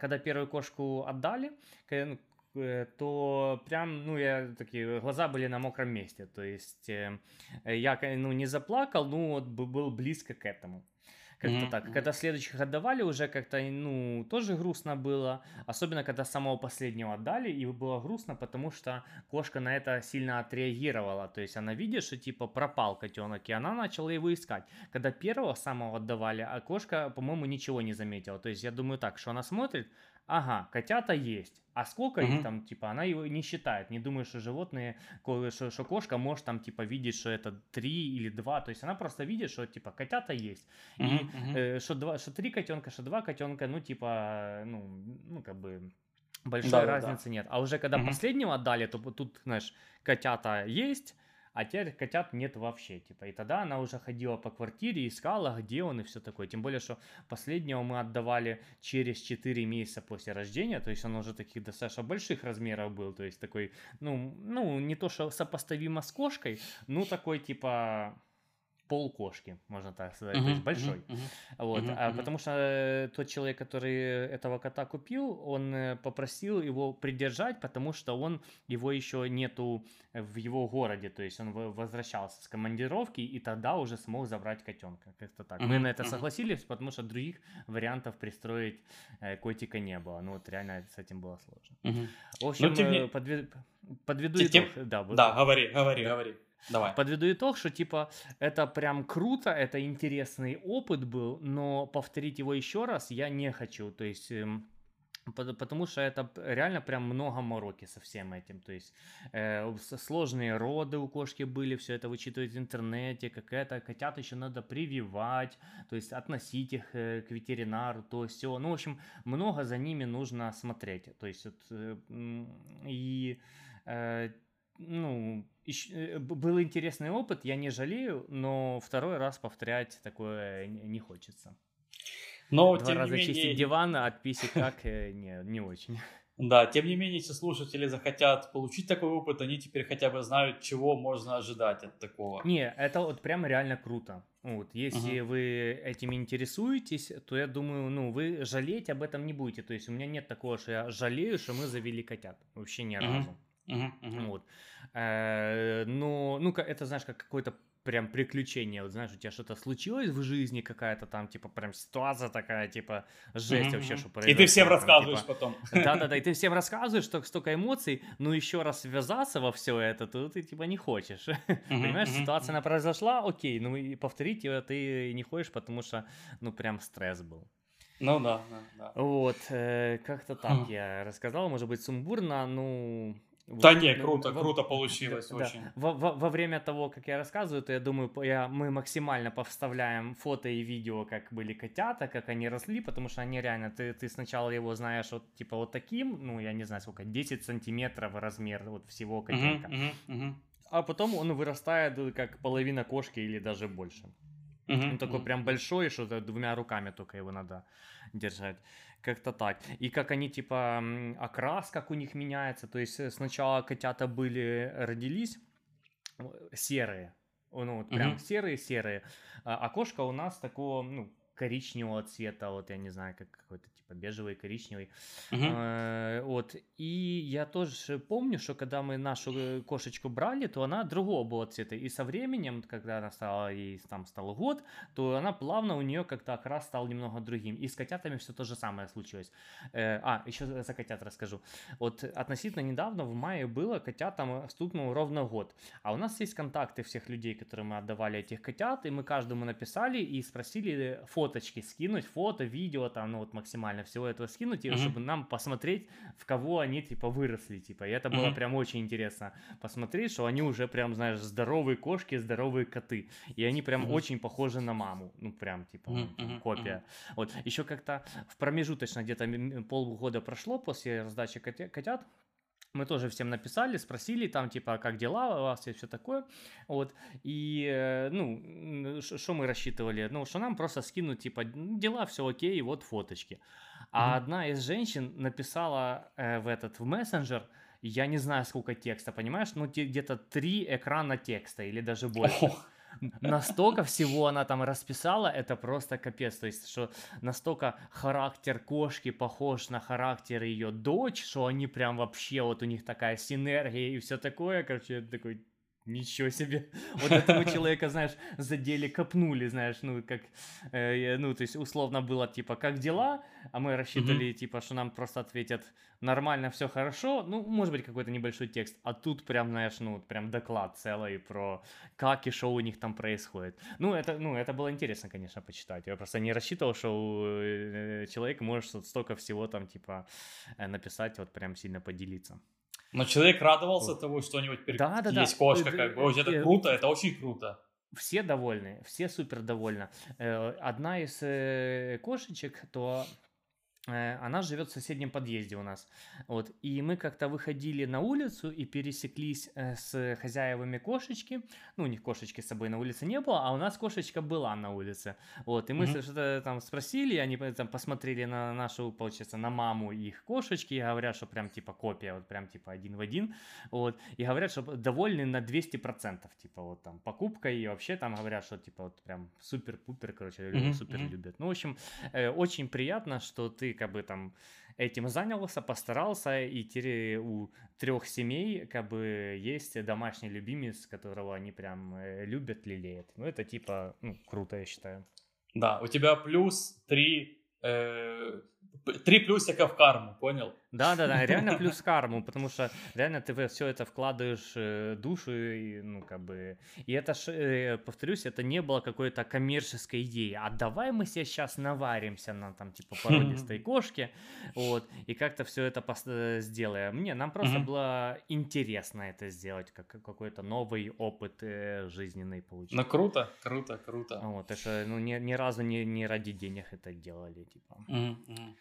Speaker 2: когда первую кошку отдали, ну, то прям, ну, я такие, глаза были на мокром месте. То есть э, я, ну, не заплакал, ну, вот бы- был близко к этому. Как-то
Speaker 1: Мгм,
Speaker 2: так. Когда следующих отдавали, уже как-то, ну, тоже грустно было. Особенно, когда самого последнего отдали, и было грустно, потому что кошка на это сильно отреагировала. То есть она видит, что типа пропал котенок, и она начала его искать. Когда первого самого отдавали, а кошка, по-моему, ничего не заметила. То есть я думаю так, что она смотрит, ага, котята есть. А сколько их
Speaker 1: Мгм.
Speaker 2: там, типа, она его не считает. Не думает, что животные, что, что кошка может там, типа, видеть, что это три или два. То есть она просто видит, что, типа, котята есть. И
Speaker 1: Мгм, мгм.
Speaker 2: э, что, два, что три котенка, что два котенка, ну, типа, ну, ну, как бы большой
Speaker 1: Да, да, да.
Speaker 2: разницы нет. А уже когда
Speaker 1: Мгм.
Speaker 2: последнего отдали, то тут, знаешь, котята есть, а теперь котят нет вообще, типа. И тогда она уже ходила по квартире, искала, где он и все такое. Тем более, что последнего мы отдавали через 4 месяца после рождения, то есть он уже таких достаточно больших размеров был, то есть такой, ну, ну не то, что сопоставимо с кошкой, ну такой типа пол кошки, можно так сказать, то есть большой.
Speaker 1: Мгм, мгм.
Speaker 2: Вот,
Speaker 1: Мгм,
Speaker 2: а
Speaker 1: мгм.
Speaker 2: потому что э, тот человек, который этого кота купил, он э, попросил его придержать, потому что он его еще нету в его городе, то есть он возвращался с командировки и тогда уже смог забрать котенка, как-то так. Мы
Speaker 1: Мгм,
Speaker 2: на это
Speaker 1: мгм.
Speaker 2: согласились, потому что других вариантов пристроить э, котика не было. Ну вот реально с этим было сложно.
Speaker 1: Мгм.
Speaker 2: В общем,
Speaker 1: тем не-
Speaker 2: подве- подведу
Speaker 1: Тем-
Speaker 2: итог. Да,
Speaker 1: Да, говори, говори,
Speaker 2: Да.
Speaker 1: говори. Давай.
Speaker 2: Подведу итог, что типа это прям круто, это интересный опыт был, но повторить его еще раз я не хочу. То есть эм, пот- потому что это реально прям много мороки со всем этим. То есть э, сложные роды у кошки были, все это вычитывать в интернете, как это, котят еще надо прививать, то есть относить их э, к ветеринару, то все. Ну, в общем, много за ними нужно смотреть. То есть вот, э, и э, ну, э, был интересный опыт, я не жалею, но второй раз повторять такое не не хочется.
Speaker 1: Но,
Speaker 2: Два
Speaker 1: тем не
Speaker 2: раза чистить
Speaker 1: менее,
Speaker 2: диван, а от писек как э, не, не очень. (laughs)
Speaker 1: да, тем не менее, если слушатели захотят получить такой опыт, они теперь хотя бы знают, чего можно ожидать от такого.
Speaker 2: Не, это вот прям реально круто. Вот, если вы этим интересуетесь, то я думаю, ну, вы жалеть об этом не будете. То есть у меня нет такого, что я жалею, что мы завели котят. Вообще ни разу.
Speaker 1: Мгм, мгм.
Speaker 2: Вот. Э, Но, ну, это, знаешь, как какое-то прям приключение. Вот знаешь, у тебя что-то случилось в жизни, какая-то там, типа, прям ситуация такая, типа, жесть
Speaker 1: Мгм,
Speaker 2: вообще, что
Speaker 1: И
Speaker 2: произошло.
Speaker 1: ты всем
Speaker 2: там,
Speaker 1: рассказываешь
Speaker 2: типа,
Speaker 1: потом.
Speaker 2: Да-да-да, и (laughs) ты всем рассказываешь, что столько эмоций, но еще раз ввязаться во все это, то ты, типа, не хочешь. (laughs)
Speaker 1: Мгм,
Speaker 2: Понимаешь,
Speaker 1: мгм,
Speaker 2: ситуация она произошла, окей, ну и повторить ее ты не хочешь, потому что, ну, прям стресс был.
Speaker 1: Ну да, да, да.
Speaker 2: Вот, э, как-то так (laughs) я рассказал, может быть, сумбурно, ну...
Speaker 1: Да
Speaker 2: вот,
Speaker 1: не,
Speaker 2: ну,
Speaker 1: круто,
Speaker 2: во-
Speaker 1: круто получилось
Speaker 2: да,
Speaker 1: очень.
Speaker 2: Во, во- во время того, как я рассказываю, то я думаю, я, мы максимально повставляем фото и видео, как были котята, как они росли, потому что они реально, ты, ты сначала его знаешь вот типа вот таким, ну я не знаю сколько, 10 сантиметров размер вот всего котенка,
Speaker 1: мгм, мгм.
Speaker 2: а потом он вырастает э, как половина кошки или даже больше.
Speaker 1: Мгм,
Speaker 2: Он такой
Speaker 1: мгм.
Speaker 2: прям большой, что то двумя руками только его надо держать. Как-то так. И как они, типа, окрас, как у них меняется. То есть э, сначала котята были, родились э, серые. Ну, вот прям серые-серые. А кошка у нас такого, ну, коричневого цвета, вот я не знаю, как какой-то типа бежевый, коричневый.
Speaker 1: Мгм.
Speaker 2: Э, Вот. И я тоже помню, что когда мы нашу э, кошечку брали, то она другого была цвета. И со временем, когда она стала, ей там стал год, то она плавно у нее как-то окрас стал немного другим. И с котятами все то же самое случилось. Э, А, еще за котят расскажу. Вот относительно недавно, в мае было, котятам стукнул ровно год. А у нас есть контакты всех людей, которым мы отдавали этих котят, и мы каждому написали и спросили фоточки скинуть, фото, видео, там, ну вот максимально всего этого скинуть, и
Speaker 1: Мгм.
Speaker 2: чтобы нам посмотреть, в кого они, типа, выросли, типа, и это было
Speaker 1: Мгм.
Speaker 2: прям очень интересно посмотреть, что они уже прям, знаешь, здоровые кошки, здоровые коты, и они прям
Speaker 1: Мгм.
Speaker 2: очень похожи на маму, ну, прям, типа,
Speaker 1: мгм,
Speaker 2: копия. Вот, еще как-то в промежуточно где-то полгода прошло после раздачи котят, мы тоже всем написали, спросили там, типа, как дела у вас и все такое. Вот. И, э, ну, что мы рассчитывали? Ну, что нам просто скинут, типа, «Ну, дела, все окей, вот фоточки. А
Speaker 1: Мгм.
Speaker 2: одна из женщин написала э, в этот, в мессенджер, я не знаю, сколько текста, понимаешь? Ну, где-то три экрана текста или даже больше.
Speaker 1: Ох,
Speaker 2: Настолько всего она там расписала, это просто капец. То есть, что настолько характер кошки похож на характер ее дочь, что они прям вообще, вот у них такая синергия и все такое. Короче, я такой, ничего себе. Вот этого человека, знаешь, задели, копнули, знаешь, ну, как, э, ну, то есть, условно было, типа, как дела, а мы рассчитывали, типа, что нам просто ответят, нормально, все хорошо, ну, может быть, какой-то небольшой текст, а тут прям, знаешь, ну, прям доклад целый про как и что у них там происходит. Ну, это, ну, это было интересно, конечно, почитать. Я просто не рассчитывал, что э, человек может столько всего там, типа, э, написать, вот прям сильно поделиться.
Speaker 1: Но человек радовался
Speaker 2: Вот.
Speaker 1: тому, что у него теперь
Speaker 2: Да, да, да.
Speaker 1: есть кошка,
Speaker 2: Э,
Speaker 1: как бы. Ой, это круто, это очень круто.
Speaker 2: Все довольны, все супер довольны. Э, Одна из э, кошечек, то она живет в соседнем подъезде у нас. Вот. И мы как-то выходили на улицу и пересеклись э, с хозяевами кошечки. Ну, у них кошечки с собой на улице не было, а у нас кошечка была на улице. Вот. И мы mm-hmm. что-то там спросили, они там посмотрели на нашу, получается, на маму их кошечки и говорят, что прям типа копия, вот прям типа один в один. Вот. И говорят, что довольны на 200%. Типа вот там покупка и вообще там говорят, что типа вот прям супер-пупер, короче, mm-hmm. супер любят. Ну, в общем, э, очень приятно, что ты как бы там этим занялся, постарался, и теперь у трех семей как бы есть домашний любимец, которого они прям э, любят, лелеют. Ну, это типа, ну, круто, я считаю.
Speaker 1: Да, у тебя плюс три э, Три плюсика в карму, понял?
Speaker 2: Да, да, да, реально (laughs) плюс карму, потому что реально ты все это вкладываешь э, душу, и, ну, как бы. И это, э, повторюсь, это не было какой-то коммерческой идеи. А давай мы сейчас наваримся на там, типа, породистой (laughs) кошке, вот, и как-то все это э, сделаем. Мне, нам просто было интересно это сделать, как какой-то новый опыт жизненный получить.
Speaker 1: Ну, круто, круто, круто.
Speaker 2: Вот, это, ну, ни, ни разу не, не ради денег это делали, типа.
Speaker 1: Mm-hmm.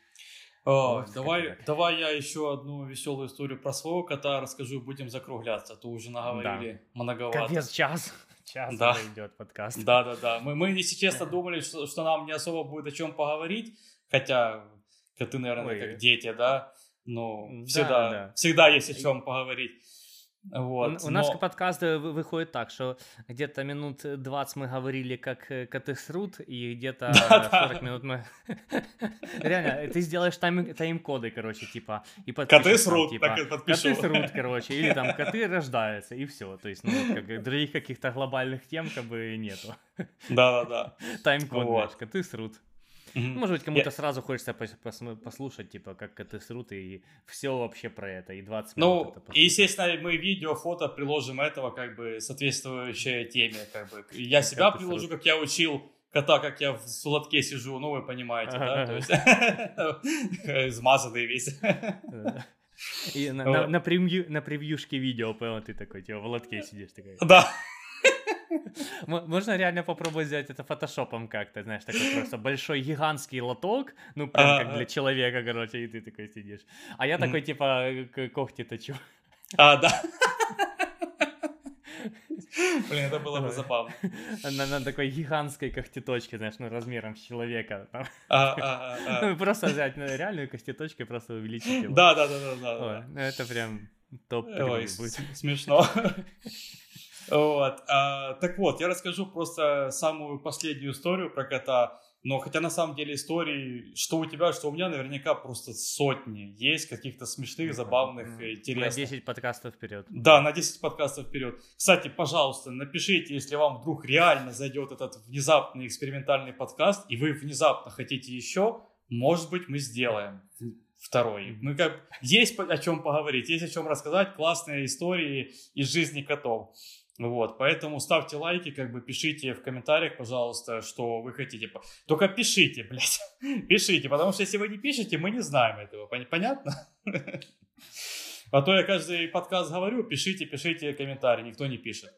Speaker 1: О, давай, давай я еще одну веселую историю про своего кота расскажу, будем закругляться. А то уже наговорили да. многовато.
Speaker 2: Капец, час. (laughs) Час да. идет подкаст.
Speaker 1: Да, да, да. Мы, мы если честно, думали, что, что нам не особо будет о чем поговорить. Хотя коты, наверное, Ой. как дети, да. Но да, всегда, да. всегда есть о чем поговорить. Вот,
Speaker 2: у, но... у нас подкаст выходит так, что где-то минут 20 мы говорили, как э, коты срут, и где-то (laughs) 40 минут мы... (laughs) Реально, ты сделаешь тайм- тайм-коды, короче, типа, и
Speaker 1: Коты срут, типа, так и подпишу.
Speaker 2: Коты срут, (laughs) короче, или там коты рождаются, и все. То есть, ну, как, других каких-то глобальных тем как бы нету.
Speaker 1: Да-да-да.
Speaker 2: Тайм-код, вот. коты срут. Mm-hmm. Может быть, кому-то Я... сразу хочется пос- послушать, типа, как это срут, и все вообще про это, и 20
Speaker 1: минут. Ну, это естественно, мы видео, фото приложим этого, как бы, соответствующей теме, как бы. Я себя как приложу, как я учил кота, как я в сладке сижу, ну, вы понимаете, да, то есть, (laughs) измазанный весь.
Speaker 2: И на, на, на, превью, на превьюшке видео, понял, ты такой, типа, в лотке сидишь такой.
Speaker 1: Да. (laughs)
Speaker 2: Можно реально попробовать сделать это фотошопом как-то, знаешь, такой просто большой гигантский лоток, ну прям как для человека, короче, и ты такой сидишь. А я такой, типа, когти точу.
Speaker 1: А, да. (laughs) Блин, это было бы забавно.
Speaker 2: На, на такой гигантской когтеточке, знаешь, ну, размером с человека. А, а, а, (laughs) ну, просто взять ну, реальную когтеточку и просто увеличить его.
Speaker 1: Да, да, да, да. да.
Speaker 2: Ну, это прям топ
Speaker 1: Ой, смешно. Вот. А, так вот, я расскажу просто самую последнюю историю про кота. Но хотя на самом деле историй, что у тебя, что у меня, наверняка просто сотни есть каких-то смешных, забавных, интересных.
Speaker 2: На 10 подкастов вперед.
Speaker 1: Да, на 10 подкастов вперед. Кстати, пожалуйста, напишите, если вам вдруг реально зайдет этот внезапный экспериментальный подкаст, и вы внезапно хотите еще, может быть, мы сделаем второй. Мы как есть о чем поговорить, есть о чем рассказать, классные истории из жизни котов. Вот, поэтому ставьте лайки, как бы пишите в комментариях, пожалуйста, что вы хотите. Только пишите, (laughs) блядь, пишите, потому что если вы не пишете, мы не знаем этого, понятно? (laughs) А то я каждый подкаст говорю, пишите, пишите комментарии, никто не пишет.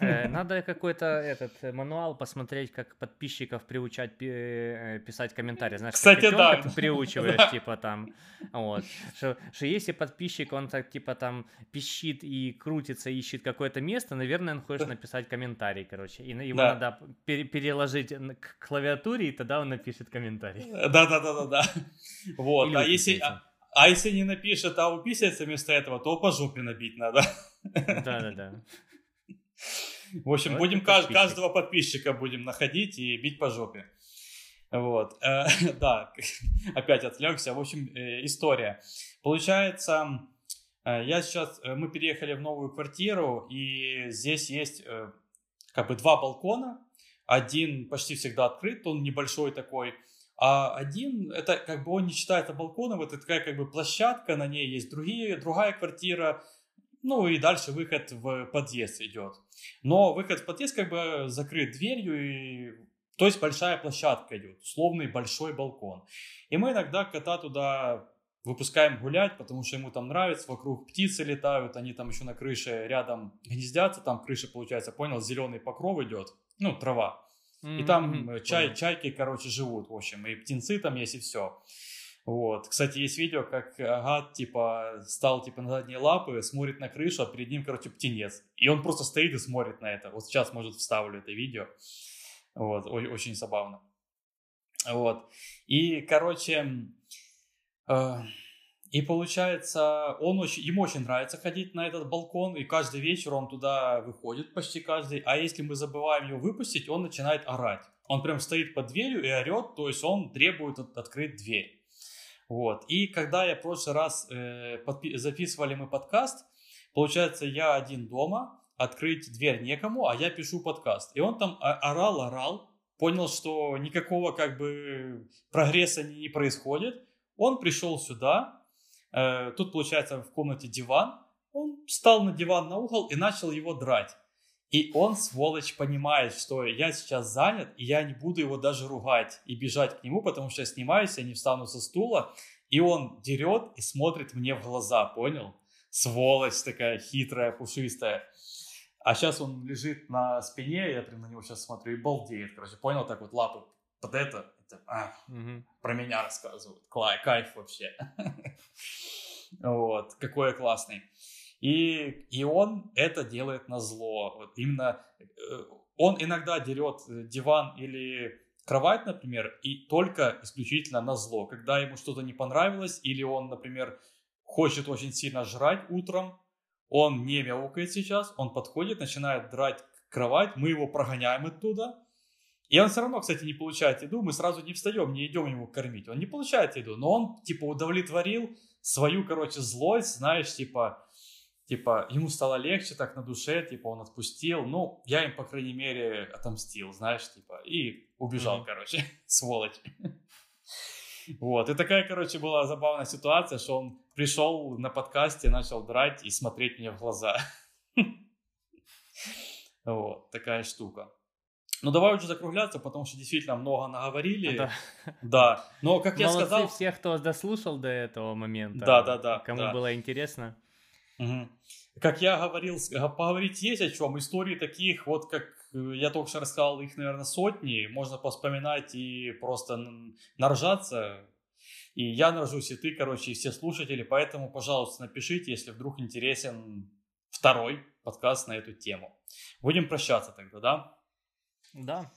Speaker 2: Э, надо какой-то этот э, мануал посмотреть, как подписчиков приучать э, писать комментарии. Знаешь,
Speaker 1: Кстати, да.
Speaker 2: Ты приучиваешь, типа там, вот. Что, что если подписчик, он так, типа там пищит и крутится, ищет какое-то место, наверное, он хочет написать комментарий, короче. И его да. надо переложить к клавиатуре, и тогда он напишет комментарий.
Speaker 1: Да-да-да-да-да. (laughs) Вот, Или а если... А, а если не напишет, а уписается вместо этого, то по жопе набить надо.
Speaker 2: Да-да-да. (laughs)
Speaker 1: В общем, вот будем подписчик. каждого подписчика будем находить и бить по жопе. Вот, э, (laughs) да, (laughs) опять отвлекся. В общем, э, история. Получается, э, я сейчас, мы переехали в новую квартиру, и здесь есть как бы два балкона. Один почти всегда открыт, он небольшой такой, а один, это как бы он не считается балконом, это такая как бы площадка, на ней есть другие, другая квартира, ну и дальше выход в подъезд идет. Но выход в подъезд как бы закрыт дверью, и... то есть большая площадка идет, условный большой балкон. И мы иногда кота туда выпускаем гулять, потому что ему там нравится, вокруг птицы летают, они там еще на крыше рядом гнездятся, там крыша получается, понял, зеленый покров идет, ну, трава. Mm-hmm. И там mm-hmm. чай, чайки, короче, живут, в общем, и птенцы там есть, и все. Вот. Кстати, есть видео, как гад, типа, стал, типа, на задние лапы, смотрит на крышу, а перед ним, короче, птенец. И он просто стоит и смотрит на это. Вот сейчас, может, вставлю это видео. Вот, очень забавно. Вот. И, короче, э, и получается, он очень, ему очень нравится ходить на этот балкон, и каждый вечер он туда выходит, почти каждый. А если мы забываем его выпустить, он начинает орать. Он прям стоит под дверью и орет, то есть он требует от, открыть дверь. Вот. И когда я в прошлый раз э, подпи- записывали мы подкаст, получается, я один дома, открыть дверь некому, а я пишу подкаст. И он там орал, орал, понял, что никакого как бы прогресса не, не происходит. Он пришел сюда, тут получается в комнате диван, он встал на диван на угол и начал его драть. И он, сволочь, понимает, что я сейчас занят, и я не буду его даже ругать и бежать к нему, потому что я снимаюсь, я не встану со стула. И он дерет и смотрит мне в глаза, понял? Сволочь такая хитрая, пушистая. А сейчас он лежит на спине, я прям на него сейчас смотрю и балдеет. Короче, понял, так вот лапы под это, это а, угу. про меня рассказывают. Клай, кайф вообще. (laughs) Вот, какой я классный. И, и он это делает на зло. Вот именно э, он иногда дерет диван или кровать, например, и только исключительно на зло. Когда ему что-то не понравилось, или он, например, хочет очень сильно жрать утром, он не мяукает сейчас, он подходит, начинает драть кровать, мы его прогоняем оттуда, и он все равно, кстати, не получает еду, мы сразу не встаем, не идем его кормить, он не получает еду, но он, типа, удовлетворил свою, короче, злость, знаешь, типа, типа, ему стало легче так на душе, типа, он отпустил, ну, я им, по крайней мере, отомстил, знаешь, типа, и убежал, mm-hmm. короче, (laughs) сволочь. Вот, и такая, короче, была забавная ситуация, что он пришел на подкасте, начал драть и смотреть мне в глаза. (laughs) Вот, такая штука. Ну, давай уже закругляться, потому что действительно много наговорили. Да. да. Но, как я сказал...
Speaker 2: все, кто дослушал до этого момента.
Speaker 1: Да, да, да.
Speaker 2: Кому
Speaker 1: да.
Speaker 2: было интересно.
Speaker 1: Угу. Как я говорил, поговорить есть о чем. Истории таких, вот как э, я только что рассказал, их, наверное, сотни. Можно поспоминать и просто наржаться. И я наржусь, и ты, короче, и все слушатели. Поэтому, пожалуйста, напишите, если вдруг интересен второй подкаст на эту тему. Будем прощаться тогда, да?
Speaker 2: Да.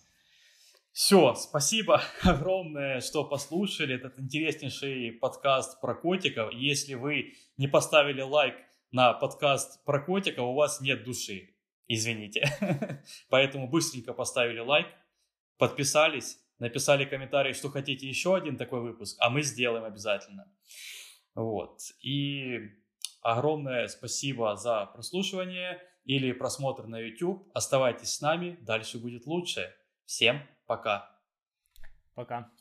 Speaker 1: Все, спасибо (laughs) огромное, что послушали этот интереснейший подкаст про котиков. Если вы не поставили лайк на подкаст про котика, у вас нет души. Извините. (laughs) Поэтому быстренько поставили лайк, подписались, написали комментарий, что хотите еще один такой выпуск, а мы сделаем обязательно. Вот. И огромное спасибо за прослушивание или просмотр на YouTube. Оставайтесь с нами, дальше будет лучше. Всем пока.
Speaker 2: Пока.